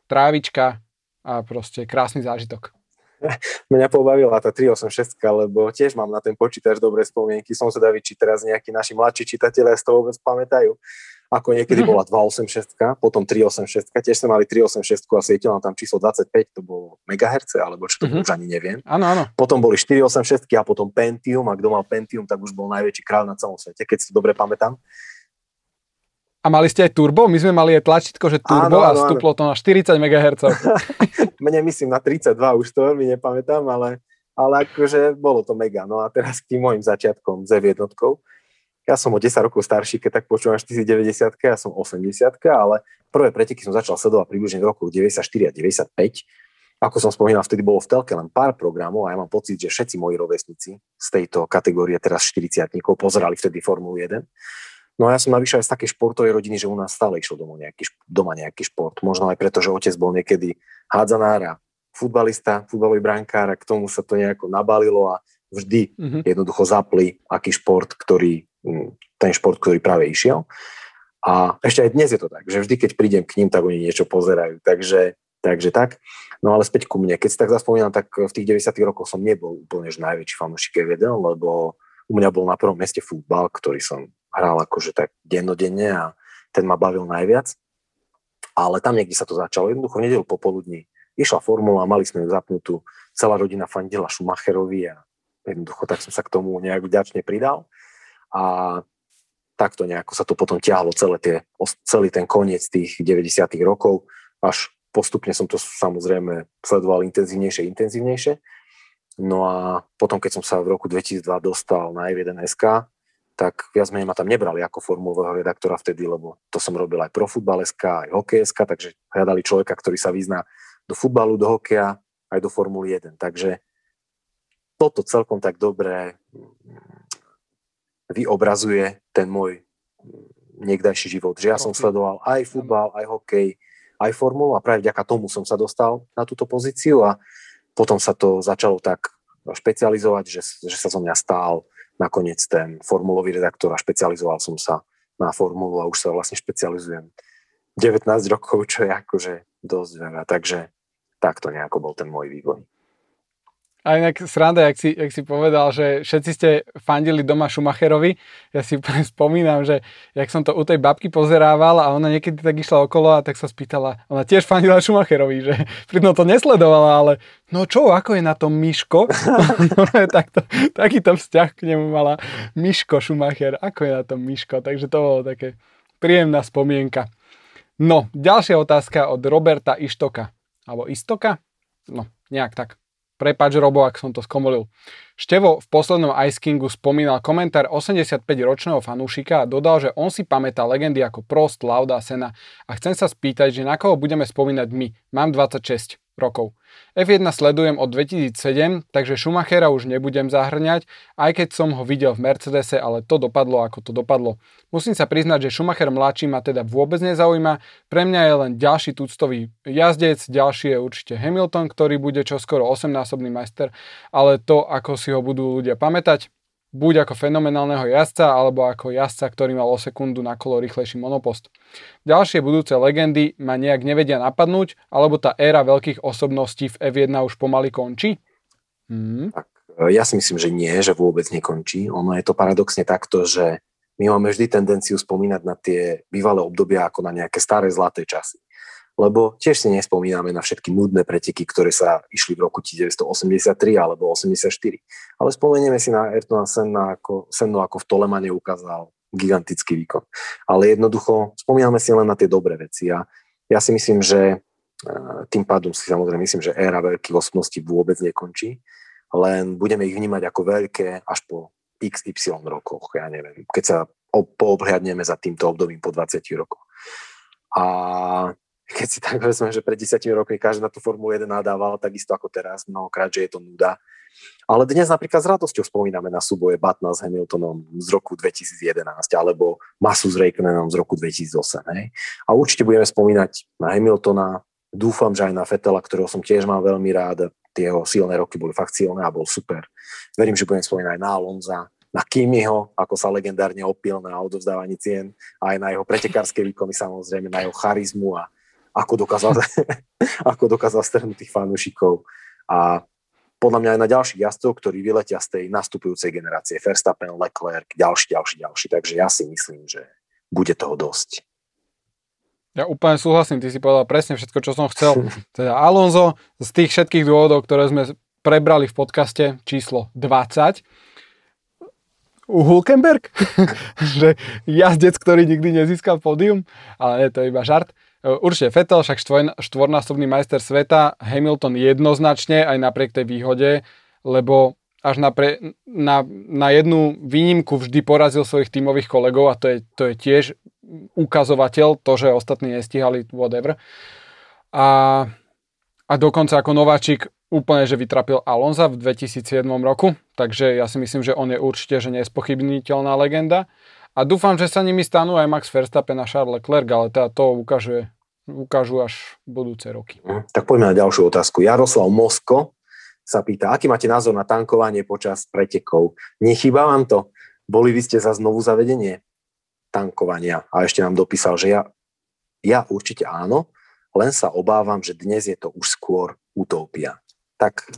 trávička a proste krásny zážitok. Mňa pobavila tá 386, lebo tiež mám na ten počítač dobré spomienky. Som zvedavý, či teraz nejakí naši mladší čitatelia z toho vôbec pamätajú. Ako niekedy bola 286, potom 386, tiež sme mali 386 a svietilo tam číslo 25, to bolo megaherce, alebo čo to mm-hmm. už ani neviem. Áno, áno. Potom boli 486 a potom Pentium a kto mal Pentium, tak už bol najväčší kráľ na celom svete, keď si to dobre pamätám. A mali ste aj turbo? My sme mali aj tlačítko, že turbo áno, áno, a stúplo to na 40 MHz. Mne myslím na 32, už to veľmi nepamätám, ale, ale akože bolo to mega. No a teraz k tým môjim začiatkom z jednotkou. Ja som o 10 rokov starší, keď tak počúvam 490 ja som 80 ale prvé preteky som začal sledovať približne v roku 94 a 95. Ako som spomínal, vtedy bolo v telke len pár programov a ja mám pocit, že všetci moji rovesníci z tejto kategórie teraz 40 pozerali vtedy Formulu 1 No a ja som navyše aj z takej športovej rodiny, že u nás stále išiel doma nejaký, doma nejaký šport. Možno aj preto, že otec bol niekedy hádzanár a futbalista, futbalový brankár a k tomu sa to nejako nabalilo a vždy mm-hmm. jednoducho zapli aký šport, ktorý, mm, ten šport, ktorý práve išiel. A ešte aj dnes je to tak, že vždy, keď prídem k ním, tak oni niečo pozerajú. Takže, takže tak. No ale späť ku mne. Keď si tak zaspomínam, tak v tých 90 rokoch som nebol úplne najväčší fanúšik F1, lebo u mňa bol na prvom meste futbal, ktorý som hral akože tak dennodenne a ten ma bavil najviac. Ale tam niekde sa to začalo. Jednoducho v popoludní išla formula, mali sme ju zapnutú, celá rodina fandila Schumacherovi a jednoducho tak som sa k tomu nejak vďačne pridal. A takto nejako sa to potom ťahlo celé tie, celý ten koniec tých 90 rokov, až postupne som to samozrejme sledoval intenzívnejšie, intenzívnejšie. No a potom, keď som sa v roku 2002 dostal na F1 SK, tak viac menej ma tam nebrali ako formulového redaktora vtedy, lebo to som robil aj pro futbaleska, aj hokejeska, takže hľadali človeka, ktorý sa vyzná do futbalu, do hokeja, aj do Formuly 1. Takže toto celkom tak dobre vyobrazuje ten môj niekdajší život. Že ja som sledoval aj futbal, aj hokej, aj formulu a práve vďaka tomu som sa dostal na túto pozíciu a potom sa to začalo tak špecializovať, že, že sa zo mňa stál nakoniec ten formulový redaktor a špecializoval som sa na formulu a už sa vlastne špecializujem 19 rokov, čo je akože dosť veľa. Takže takto nejako bol ten môj vývoj. A inak sranda, jak si, jak si povedal, že všetci ste fandili doma Schumacherovi. Ja si spomínam, že jak som to u tej babky pozerával a ona niekedy tak išla okolo a tak sa spýtala, ona tiež fandila Schumacherovi, že pritom to nesledovala, ale no čo, ako je na tom Miško? takto, takýto vzťah k nemu mala Miško Schumacher, ako je na tom Miško, takže to bolo také príjemná spomienka. No, ďalšia otázka od Roberta Ištoka. Alebo Istoka? No, nejak tak. Prepač Robo, ak som to skomolil. Števo v poslednom Ice Kingu spomínal komentár 85-ročného fanúšika a dodal, že on si pamätá legendy ako Prost, Lauda a Sena a chcem sa spýtať, že na koho budeme spomínať my. Mám 26 rokov. F1 sledujem od 2007, takže Schumachera už nebudem zahrňať, aj keď som ho videl v Mercedese, ale to dopadlo ako to dopadlo. Musím sa priznať, že Schumacher mladší ma teda vôbec nezaujíma, pre mňa je len ďalší tuctový jazdec, ďalší je určite Hamilton, ktorý bude čoskoro 8-násobný majster, ale to, ako si ho budú ľudia pamätať, buď ako fenomenálneho jazdca, alebo ako jazdca, ktorý mal o sekundu na kolo rýchlejší monopost. Ďalšie budúce legendy ma nejak nevedia napadnúť, alebo tá éra veľkých osobností v F1 už pomaly končí? Hmm. Tak, e, ja si myslím, že nie, že vôbec nekončí. Ono je to paradoxne takto, že my máme vždy tendenciu spomínať na tie bývalé obdobia ako na nejaké staré zlaté časy lebo tiež si nespomíname na všetky nudné preteky, ktoré sa išli v roku 1983 alebo 84. Ale spomenieme si na Ayrtona Senna ako, Senno ako v Tolemane ukázal gigantický výkon. Ale jednoducho spomíname si len na tie dobré veci a ja si myslím, že e, tým pádom si samozrejme myslím, že éra veľkých osobností vôbec nekončí, len budeme ich vnímať ako veľké až po XY rokoch, ja neviem, keď sa poobhľadneme za týmto obdobím po 20 rokoch. A keď si tak vezme, že pred 10 rokmi každý na tú Formulu 1 nadával, takisto ako teraz, mnohokrát, že je to nuda. Ale dnes napríklad s radosťou spomíname na súboje Batna s Hamiltonom z roku 2011 alebo Masu s Raikkonenom z roku 2008. Hej? A určite budeme spomínať na Hamiltona, dúfam, že aj na Fetela, ktorého som tiež mal veľmi rád. Tie jeho silné roky boli fakt silné a bol super. Verím, že budeme spomínať aj na Alonza, na Kimiho, ako sa legendárne opil na odovzdávaní cien, aj na jeho pretekárske výkony samozrejme, na jeho charizmu a ako dokázal, ako dokázal strhnúť tých fanúšikov. A podľa mňa aj na ďalších jazdcov, ktorí vyletia z tej nastupujúcej generácie. Verstappen, Leclerc, ďalší, ďalší, ďalší. Takže ja si myslím, že bude toho dosť. Ja úplne súhlasím, ty si povedal presne všetko, čo som chcel. Teda Alonso z tých všetkých dôvodov, ktoré sme prebrali v podcaste číslo 20, u Hulkenberg, že jazdec, ktorý nikdy nezískal pódium, ale to je iba žart. Určite Vettel, však štvoj, štvornásobný majster sveta, Hamilton jednoznačne aj napriek tej výhode, lebo až na, pre, na, na jednu výnimku vždy porazil svojich tímových kolegov a to je, to je tiež ukazovateľ, to, že ostatní nestihali whatever. A, a dokonca ako nováčik úplne, že vytrapil Alonza v 2007 roku, takže ja si myslím, že on je určite, že nespochybniteľná legenda. A dúfam, že sa nimi stanú aj Max Verstappen a Charles Leclerc, ale teda to ukáže, ukážu až budúce roky. Mhm. Tak poďme na ďalšiu otázku. Jaroslav Mosko sa pýta, aký máte názor na tankovanie počas pretekov? Nechýba vám to? Boli by ste za znovu zavedenie? tankovania. A ešte nám dopísal, že ja, ja určite áno, len sa obávam, že dnes je to už skôr utopia. Tak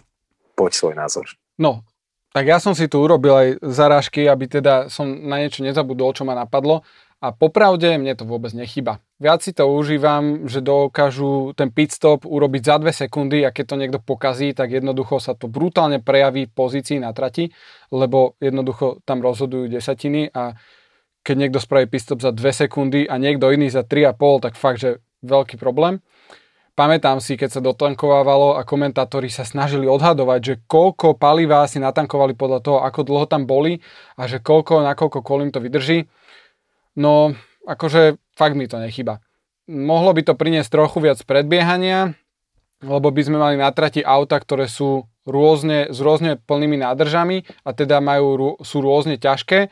poď svoj názor. No, tak ja som si tu urobil aj zarážky, aby teda som na niečo nezabudol, čo ma napadlo. A popravde mne to vôbec nechyba. Viac si to užívam, že dokážu ten pit stop urobiť za dve sekundy a keď to niekto pokazí, tak jednoducho sa to brutálne prejaví v pozícii na trati, lebo jednoducho tam rozhodujú desatiny a keď niekto spraví pistop za 2 sekundy a niekto iný za 3,5, tak fakt, že veľký problém. Pamätám si, keď sa dotankovávalo a komentátori sa snažili odhadovať, že koľko paliva si natankovali podľa toho, ako dlho tam boli a že koľko, na koľko kolím to vydrží. No, akože fakt mi to nechyba. Mohlo by to priniesť trochu viac predbiehania, lebo by sme mali na trati auta, ktoré sú rôzne, s rôzne plnými nádržami a teda majú, sú rôzne ťažké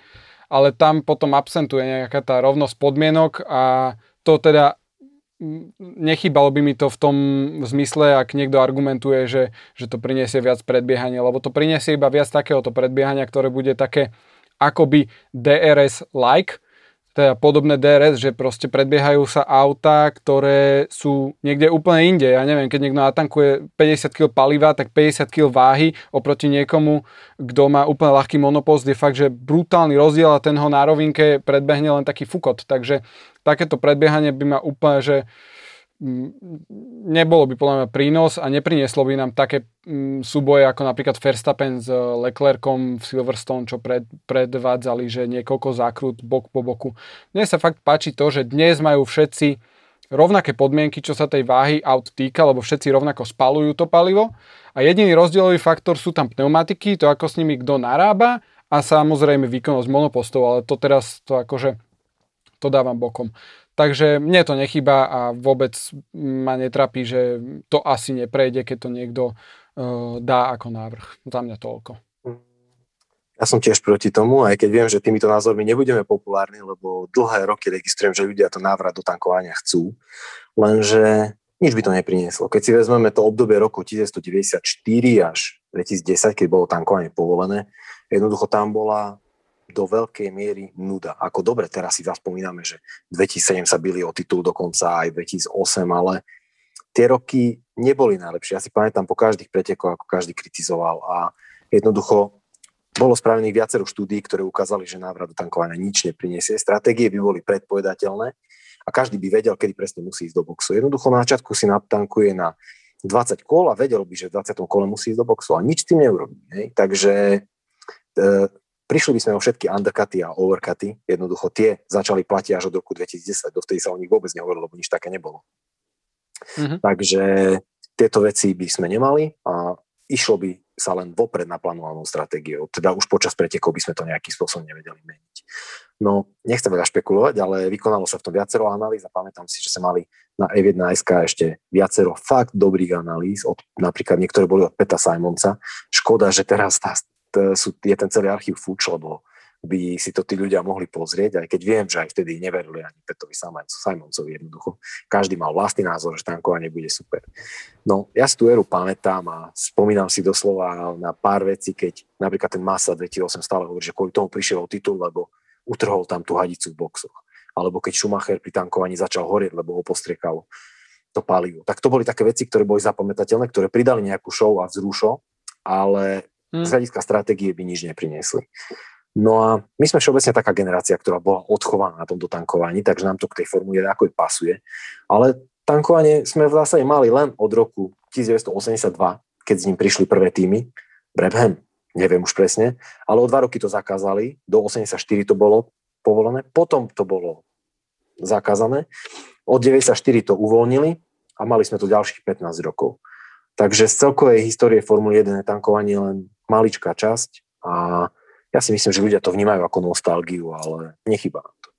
ale tam potom absentuje nejaká tá rovnosť podmienok a to teda nechybalo by mi to v tom zmysle, ak niekto argumentuje, že, že to priniesie viac predbiehania, lebo to priniesie iba viac takéhoto predbiehania, ktoré bude také akoby DRS-like, teda podobné DRS, že proste predbiehajú sa auta, ktoré sú niekde úplne inde. Ja neviem, keď niekto natankuje 50 kg paliva, tak 50 kg váhy oproti niekomu, kto má úplne ľahký monopost, je fakt, že brutálny rozdiel a ten ho na rovinke predbehne len taký fukot. Takže takéto predbiehanie by ma úplne, že nebolo by podľa mňa prínos a neprinieslo by nám také súboje ako napríklad Verstappen s Leclercom v Silverstone, čo pred, predvádzali, že niekoľko zákrut bok po boku. Mne sa fakt páči to, že dnes majú všetci rovnaké podmienky, čo sa tej váhy aut týka, lebo všetci rovnako spalujú to palivo a jediný rozdielový faktor sú tam pneumatiky, to ako s nimi kto narába a samozrejme výkonnosť monopostov, ale to teraz to akože to dávam bokom. Takže mne to nechyba a vôbec ma netrapí, že to asi neprejde, keď to niekto uh, dá ako návrh. Za mňa toľko. Ja som tiež proti tomu, aj keď viem, že týmito názormi nebudeme populárni, lebo dlhé roky registrujem, že ľudia to návrat do tankovania chcú, lenže nič by to neprinieslo. Keď si vezmeme to obdobie roku 1994 až 2010, keď bolo tankovanie povolené, jednoducho tam bola do veľkej miery nuda. Ako dobre, teraz si zaspomíname, že 2007 sa byli o titul dokonca aj 2008, ale tie roky neboli najlepšie. Ja si pamätám po každých pretekoch, ako každý kritizoval a jednoducho bolo spravených viacero štúdí, ktoré ukázali, že návrat do tankovania nič nepriniesie. Stratégie by boli predpovedateľné a každý by vedel, kedy presne musí ísť do boxu. Jednoducho na začiatku si natankuje na 20 kol a vedel by, že v 20. kole musí ísť do boxu a nič tým neurobí. Hej? Takže e, Prišli by sme o všetky undercuty a overcuty, jednoducho tie začali platiť až od roku 2010, dovtedy sa o nich vôbec nehovorilo, lebo nič také nebolo. Mm-hmm. Takže tieto veci by sme nemali a išlo by sa len vopred naplánovanou stratégiou. Teda už počas pretekov by sme to nejakým spôsobom nevedeli meniť. No, nechcem veľa špekulovať, ale vykonalo sa v tom viacero analýz a pamätám si, že sa mali na F1SK ešte viacero fakt dobrých analýz, od, napríklad niektoré boli od Peta Simonca. Škoda, že teraz tá sú, je ten celý archív fuč, lebo by si to tí ľudia mohli pozrieť, aj keď viem, že aj vtedy neverili ani Petovi Simoncovi jednoducho. Každý mal vlastný názor, že tankovanie bude super. No, ja si tú éru pamätám a spomínam si doslova na pár vecí, keď napríklad ten Massa 2008 stále hovorí, že kvôli tomu prišiel o titul, lebo utrhol tam tú hadicu v boxoch. Alebo keď Schumacher pri tankovaní začal horieť, lebo ho postriekalo to palivo. Tak to boli také veci, ktoré boli zapamätateľné, ktoré pridali nejakú show a vzrušo ale. Z hľadiska stratégie by nič nepriniesli. No a my sme všeobecne taká generácia, ktorá bola odchovaná na tomto tankovaní, takže nám to k tej formule ako pasuje. Ale tankovanie sme v zásade mali len od roku 1982, keď s ním prišli prvé týmy. Brabham, neviem už presne, ale o dva roky to zakázali, do 84 to bolo povolené, potom to bolo zakázané, od 94 to uvoľnili a mali sme to ďalších 15 rokov. Takže z celkovej histórie Formuly 1 je tankovanie len maličká časť a ja si myslím, že ľudia to vnímajú ako nostalgiu, ale nechýba nám to.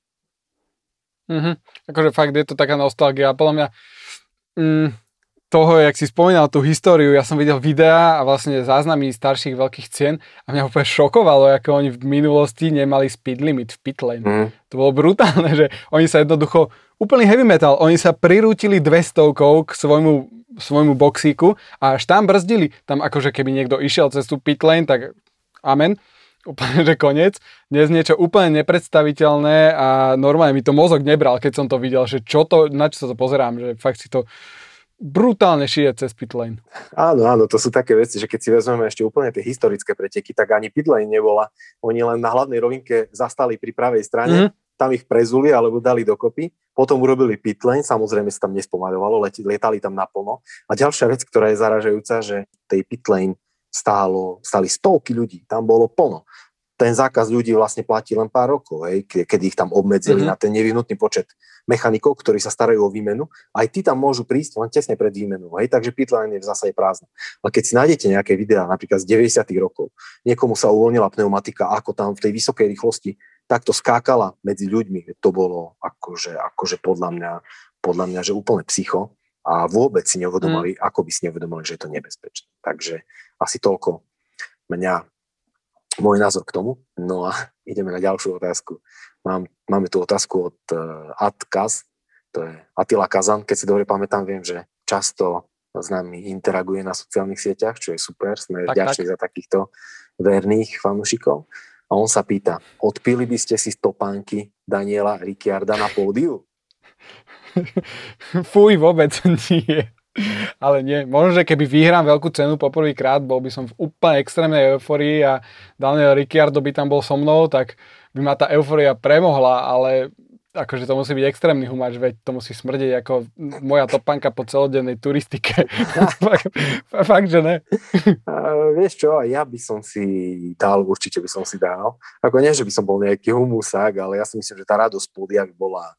Mm-hmm. Akože fakt je to taká nostalgia. Podľa mňa mm, toho, jak si spomínal tú históriu, ja som videl videá a vlastne záznamy starších veľkých cien a mňa úplne šokovalo, ako oni v minulosti nemali speed limit v pitlane. Mm. To bolo brutálne, že oni sa jednoducho, úplný heavy metal, oni sa prirútili 200 k svojmu, svojmu boxíku a až tam brzdili. Tam akože keby niekto išiel cez tú pitlane, tak amen úplne, že koniec. Dnes niečo úplne nepredstaviteľné a normálne mi to mozog nebral, keď som to videl, že čo to, na čo sa to pozerám, že fakt si to brutálne šije cez pitlane. Áno, áno, to sú také veci, že keď si vezmeme ešte úplne tie historické preteky, tak ani pitlane nebola. Oni len na hlavnej rovinke zastali pri pravej strane, mm-hmm. tam ich prezuli alebo dali dokopy, potom urobili pitlane, samozrejme sa tam nespomaľovalo, lietali tam naplno. A ďalšia vec, ktorá je zaražajúca, že tej pitlane stálo, stali stovky ľudí, tam bolo plno. Ten zákaz ľudí vlastne platí len pár rokov, hej, kedy ich tam obmedzili mm-hmm. na ten nevyhnutný počet mechanikov, ktorí sa starajú o výmenu. Aj tí tam môžu prísť len tesne pred výmenou, hej, takže pitline je v zásade prázdna. Ale keď si nájdete nejaké videá, napríklad z 90. rokov, niekomu sa uvoľnila pneumatika, ako tam v tej vysokej rýchlosti takto skákala medzi ľuďmi, to bolo akože, akože podľa mňa, podľa mňa, že úplne psycho a vôbec si neuvedomili, mm. ako by si neuvedomili, že je to nebezpečné. Takže asi toľko mňa, môj názor k tomu. No a ideme na ďalšiu otázku. Mám, máme tu otázku od uh, Atkaz, to je Attila Kazan, keď si dobre pamätám, viem, že často s nami interaguje na sociálnych sieťach, čo je super, sme tak, ďační tak. za takýchto verných fanúšikov. A on sa pýta, odpili by ste si stopánky Daniela Ricciarda na pódiu? Fuj, vôbec nie. Ale nie, možno, že keby vyhrám veľkú cenu poprvýkrát, bol by som v úplne extrémnej euforii a Daniel Ricciardo by tam bol so mnou, tak by ma tá euforia premohla, ale akože to musí byť extrémny humáč, veď to musí smrdeť ako moja topanka po celodennej turistike. fakt, fakt, že ne. Uh, vieš čo, ja by som si dal, určite by som si dal. Ako nie, že by som bol nejaký humusák, ale ja si myslím, že tá radosť podia by bola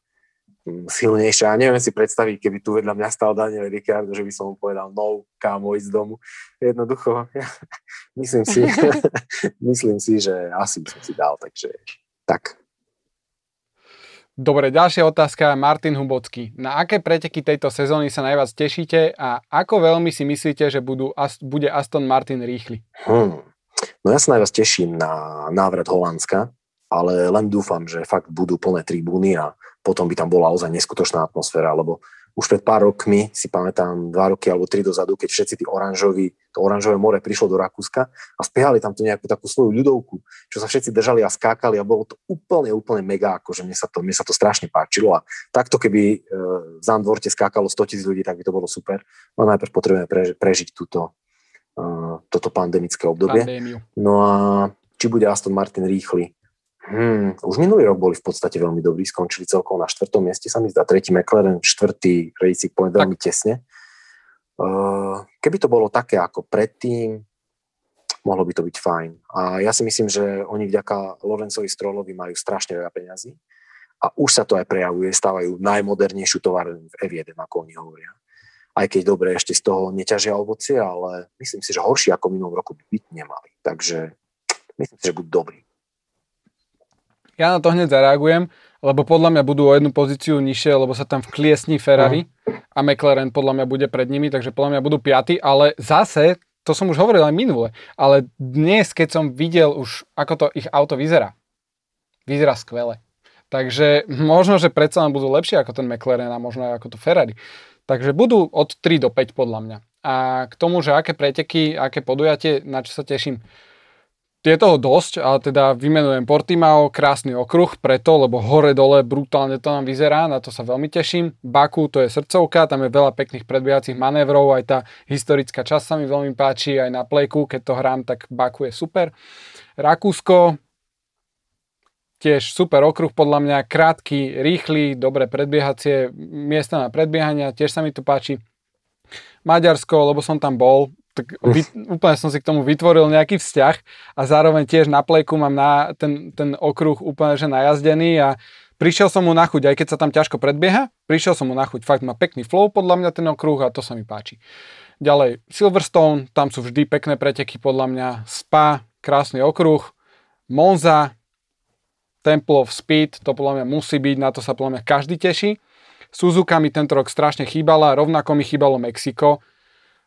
silnejšia. A neviem si predstaviť, keby tu vedľa mňa stal Daniel Ricciardo, že by som mu povedal no, kámo, ísť z domu. Jednoducho, ja, myslím si, myslím si, že asi by som si dal, takže tak. Dobre, ďalšia otázka. Martin Hubocký. Na aké preteky tejto sezóny sa najviac tešíte a ako veľmi si myslíte, že budú, bude Aston Martin rýchly? Hmm. No ja sa najviac teším na návrat Holandska, ale len dúfam, že fakt budú plné tribúny a potom by tam bola ozaj neskutočná atmosféra, lebo už pred pár rokmi, si pamätám dva roky alebo tri dozadu, keď všetci tí oranžoví, to oranžové more prišlo do Rakúska a spiehali tam tu nejakú takú svoju ľudovku, čo sa všetci držali a skákali a bolo to úplne, úplne mega, akože mne sa to, mne sa to strašne páčilo a takto keby e, v Zandvorte skákalo 100 tisíc ľudí, tak by to bolo super. No najprv potrebujeme pre, prežiť túto, uh, toto pandemické obdobie. Pandémiu. No a či bude Aston Martin rýchly, Hmm, už minulý rok boli v podstate veľmi dobrí, skončili celkom na štvrtom mieste, sa mi zdá, tretí McLaren, štvrtý Racing Point veľmi tesne. Uh, keby to bolo také ako predtým, mohlo by to byť fajn. A ja si myslím, že oni vďaka Lorenzovi Strollovi majú strašne veľa peňazí a už sa to aj prejavuje, stávajú najmodernejšiu továrnu v F1, ako oni hovoria. Aj keď dobre, ešte z toho neťažia ovocie, ale myslím si, že horšie ako minulý roku by byť nemali. Takže myslím si, že budú dobrí. Ja na to hneď zareagujem, lebo podľa mňa budú o jednu pozíciu nižšie, lebo sa tam vkliesní Ferrari uh-huh. a McLaren podľa mňa bude pred nimi, takže podľa mňa budú piaty, ale zase, to som už hovoril aj minule, ale dnes, keď som videl už, ako to ich auto vyzerá, vyzerá skvele. Takže možno, že predsa len budú lepšie ako ten McLaren a možno aj ako to Ferrari. Takže budú od 3 do 5 podľa mňa. A k tomu, že aké preteky, aké podujatie, na čo sa teším. Je toho dosť, ale teda vymenujem Portimao, krásny okruh, preto, lebo hore-dole brutálne to nám vyzerá, na to sa veľmi teším. Baku, to je srdcovka, tam je veľa pekných predbiehacích manévrov, aj tá historická časť sa mi veľmi páči, aj na plejku, keď to hrám, tak Baku je super. Rakúsko, tiež super okruh podľa mňa, krátky, rýchly, dobre predbiehacie miesta na predbiehania, tiež sa mi to páči. Maďarsko, lebo som tam bol, tak vy, úplne som si k tomu vytvoril nejaký vzťah a zároveň tiež na plejku mám na ten, ten okruh úplne že najazdený a prišiel som mu na chuť, aj keď sa tam ťažko predbieha, prišiel som mu na chuť, fakt má pekný flow podľa mňa ten okruh a to sa mi páči. Ďalej Silverstone, tam sú vždy pekné preteky podľa mňa, Spa, krásny okruh, Monza, Temple of Speed, to podľa mňa musí byť, na to sa podľa mňa každý teší. Suzuka mi tento rok strašne chýbala, rovnako mi chýbalo Mexiko,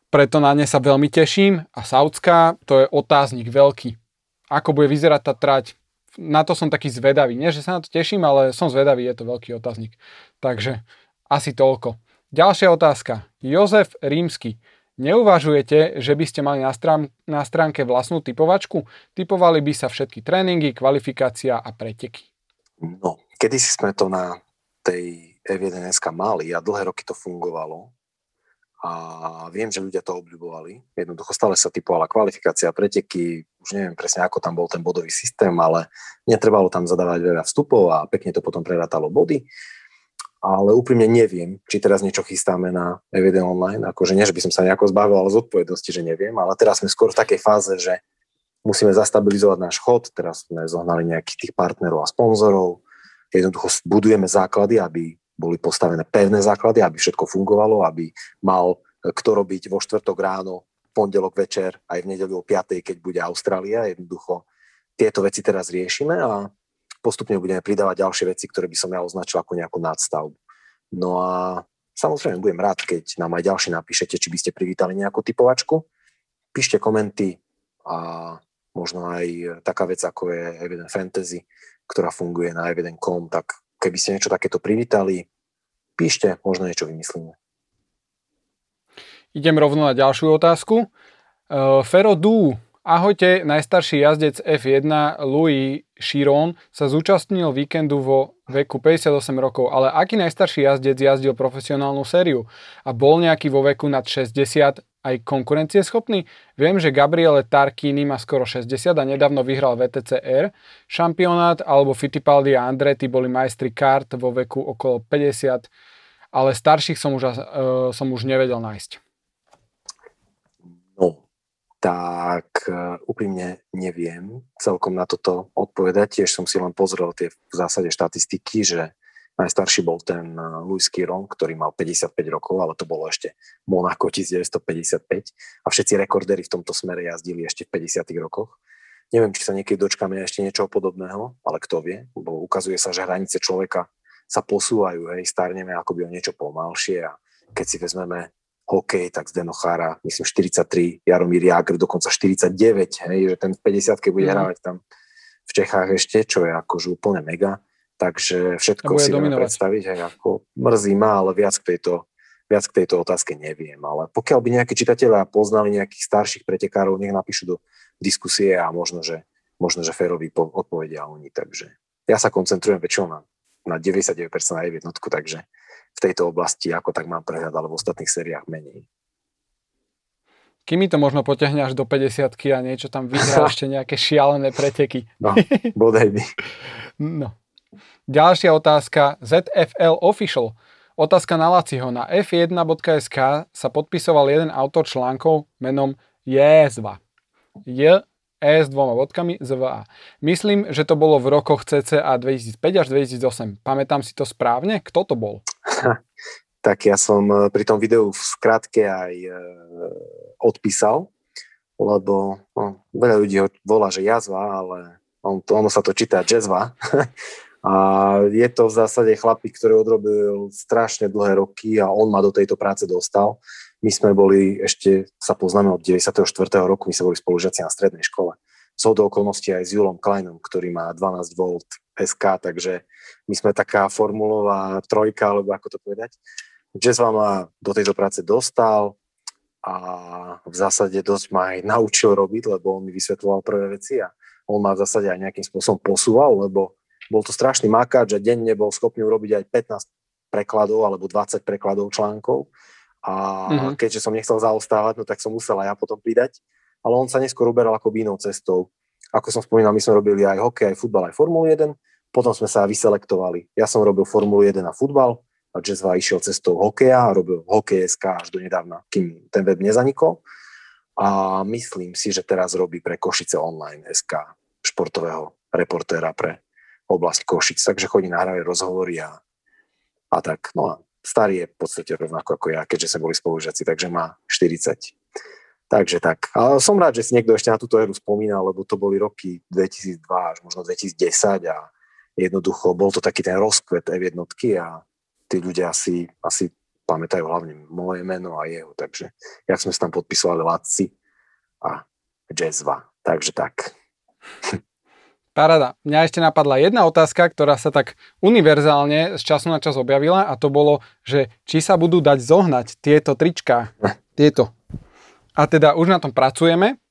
preto na ne sa veľmi teším a Saudská to je otáznik veľký. Ako bude vyzerať tá trať, na to som taký zvedavý. Nie, že sa na to teším, ale som zvedavý, je to veľký otáznik. Takže asi toľko. Ďalšia otázka. Jozef Rímsky. Neuvažujete, že by ste mali na, strán, na stránke vlastnú typovačku? Typovali by sa všetky tréningy, kvalifikácia a preteky. No, kedy si sme to na tej F1 mali a dlhé roky to fungovalo a viem, že ľudia to obľubovali. Jednoducho stále sa typovala kvalifikácia, preteky, už neviem presne, ako tam bol ten bodový systém, ale netrebalo tam zadávať veľa vstupov a pekne to potom prerátalo body. Ale úprimne neviem, či teraz niečo chystáme na F1 Online. Akože nie, že by som sa nejako zbavil, ale z odpovednosti, že neviem. Ale teraz sme skôr v takej fáze, že musíme zastabilizovať náš chod. Teraz sme zohnali nejakých tých partnerov a sponzorov. Jednoducho budujeme základy, aby boli postavené pevné základy, aby všetko fungovalo, aby mal e, kto robiť vo štvrtok ráno, pondelok večer, aj v nedelu o 5, keď bude Austrália. Jednoducho tieto veci teraz riešime a postupne budeme pridávať ďalšie veci, ktoré by som ja označil ako nejakú nadstavbu. No a samozrejme budem rád, keď nám aj ďalšie napíšete, či by ste privítali nejakú typovačku. Píšte komenty a možno aj taká vec, ako je Evident Fantasy, ktorá funguje na evident.com, tak keby ste niečo takéto privítali, píšte, možno niečo vymyslíme. Idem rovno na ďalšiu otázku. Uh, Fero Du, ahojte, najstarší jazdec F1 Louis Chiron sa zúčastnil víkendu vo veku 58 rokov, ale aký najstarší jazdec jazdil profesionálnu sériu a bol nejaký vo veku nad 60 aj konkurencieschopný? Viem, že Gabriele Tarquini má skoro 60 a nedávno vyhral VTCR šampionát, alebo Fittipaldi a Andretti boli majstri kart vo veku okolo 50, ale starších som už, uh, som už nevedel nájsť. Tak uh, úprimne neviem celkom na toto odpovedať. Tiež som si len pozrel tie v zásade štatistiky, že Najstarší bol ten eh, Louis Kiron, ktorý mal 55 rokov, ale to bolo ešte Monaco 1955 a všetci rekordery v tomto smere jazdili ešte v 50 rokoch. Neviem, či sa niekedy dočkáme ešte niečoho podobného, ale kto vie, lebo ukazuje sa, že hranice človeka sa posúvajú, hej, starneme akoby o niečo pomalšie a keď si vezmeme hokej, tak Zdeno Chára, myslím 43, Jaromír Jagr dokonca 49, hej, že ten v 50 bude mm. hrávať tam v Čechách ešte, čo je akože úplne mega. Takže všetko si vieme predstaviť, hej, ako mrzí ma, ale viac k tejto viac k tejto otázke neviem, ale pokiaľ by nejakí čitatelia poznali nejakých starších pretekárov, nech napíšu do diskusie a možno, že, možno, že férovi odpovedia oni. Takže ja sa koncentrujem väčšinou na, na 99% na jednotku, takže v tejto oblasti ako tak mám prehľad, ale v ostatných sériách menej. Kým mi to možno potiahne až do 50 a niečo tam vyhrá ešte nejaké šialené preteky. No, bodaj by. No. Ďalšia otázka. ZFL Official. Otázka na Laciho. Na f1.sk sa podpisoval jeden autor článkov menom Jezva. J E s dvoma bodkami ZVA. Myslím, že to bolo v rokoch cca 2005 až 2008. Pamätám si to správne? Kto to bol? tak ja som e, pri tom videu v skratke aj e, odpísal, lebo no, veľa ľudí ho volá, že jazva, ale on, ono sa to číta jazzva. A je to v zásade chlapík, ktorý odrobil strašne dlhé roky a on ma do tejto práce dostal. My sme boli, ešte sa poznáme od 94. roku, my sme boli spolužiaci na strednej škole. Sú do okolností aj s Julom Kleinom, ktorý má 12 V SK, takže my sme taká formulová trojka, alebo ako to povedať. Jazz ma do tejto práce dostal a v zásade dosť ma aj naučil robiť, lebo on mi vysvetloval prvé veci a on ma v zásade aj nejakým spôsobom posúval, lebo bol to strašný makáč a denne bol schopný urobiť aj 15 prekladov alebo 20 prekladov článkov. A mm-hmm. keďže som nechcel zaostávať, no tak som musel aj ja potom pridať. Ale on sa neskôr uberal ako inou cestou. Ako som spomínal, my sme robili aj hokej, aj futbal, aj Formulu 1. Potom sme sa vyselektovali. Ja som robil Formulu 1 a futbal a Jezva išiel cestou hokeja a robil hokej SK až do nedávna, kým ten web nezanikol. A myslím si, že teraz robí pre Košice Online SK športového reportéra pre oblasť Košic, takže chodí nahrávať rozhovory a, a tak. No a starý je v podstate rovnako ako ja, keďže sme boli spolužiaci, takže má 40. Takže tak. A som rád, že si niekto ešte na túto éru spomínal, lebo to boli roky 2002 až možno 2010 a jednoducho bol to taký ten rozkvet F jednotky a tí ľudia asi, asi pamätajú hlavne moje meno a jeho, takže jak sme sa tam podpisovali Latci a Jazzva. Takže tak. Parada. Mňa ešte napadla jedna otázka, ktorá sa tak univerzálne z času na čas objavila a to bolo, že či sa budú dať zohnať tieto trička. tieto. A teda už na tom pracujeme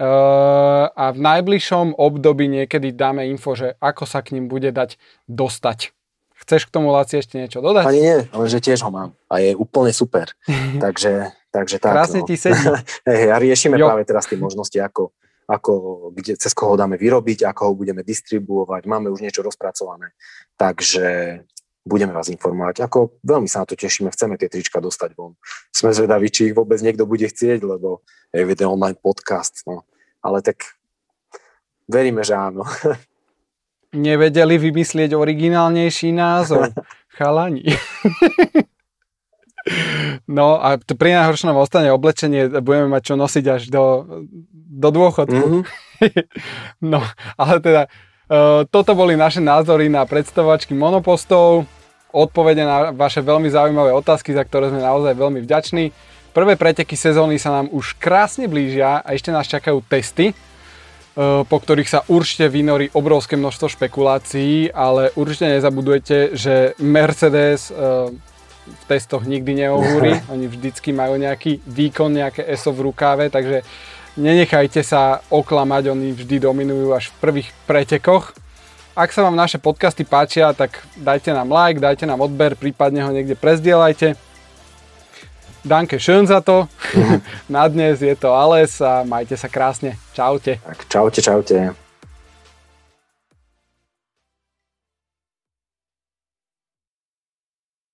uh, a v najbližšom období niekedy dáme info, že ako sa k ním bude dať dostať. Chceš k tomu Laci ešte niečo dodať? Ani nie, ale že tiež ho mám a je úplne super. takže, takže tak. Krásne no. ti sedí. hey, a riešime jo. práve teraz tie možnosti, ako, ako, kde, cez koho dáme vyrobiť, ako ho budeme distribuovať, máme už niečo rozpracované, takže budeme vás informovať. Ako veľmi sa na to tešíme, chceme tie trička dostať von. Sme zvedaví, či ich vôbec niekto bude chcieť, lebo je video online podcast, no. Ale tak veríme, že áno. Nevedeli vymyslieť originálnejší názov. Chalani. No a pri najhoršom ostane oblečenie budeme mať čo nosiť až do, do dôchodku. Mm-hmm. no, ale teda uh, toto boli naše názory na predstavovačky monopostov, odpovede na vaše veľmi zaujímavé otázky, za ktoré sme naozaj veľmi vďační. Prvé preteky sezóny sa nám už krásne blížia a ešte nás čakajú testy, uh, po ktorých sa určite vynorí obrovské množstvo špekulácií, ale určite nezabudujete, že Mercedes uh, v testoch nikdy neohúri. Oni vždycky majú nejaký výkon, nejaké ESO v rukáve, takže nenechajte sa oklamať, oni vždy dominujú až v prvých pretekoch. Ak sa vám naše podcasty páčia, tak dajte nám like, dajte nám odber, prípadne ho niekde prezdielajte. Danke schön za to. Mm. Na dnes je to Ales a majte sa krásne. Čaute. Tak, čaute, čaute.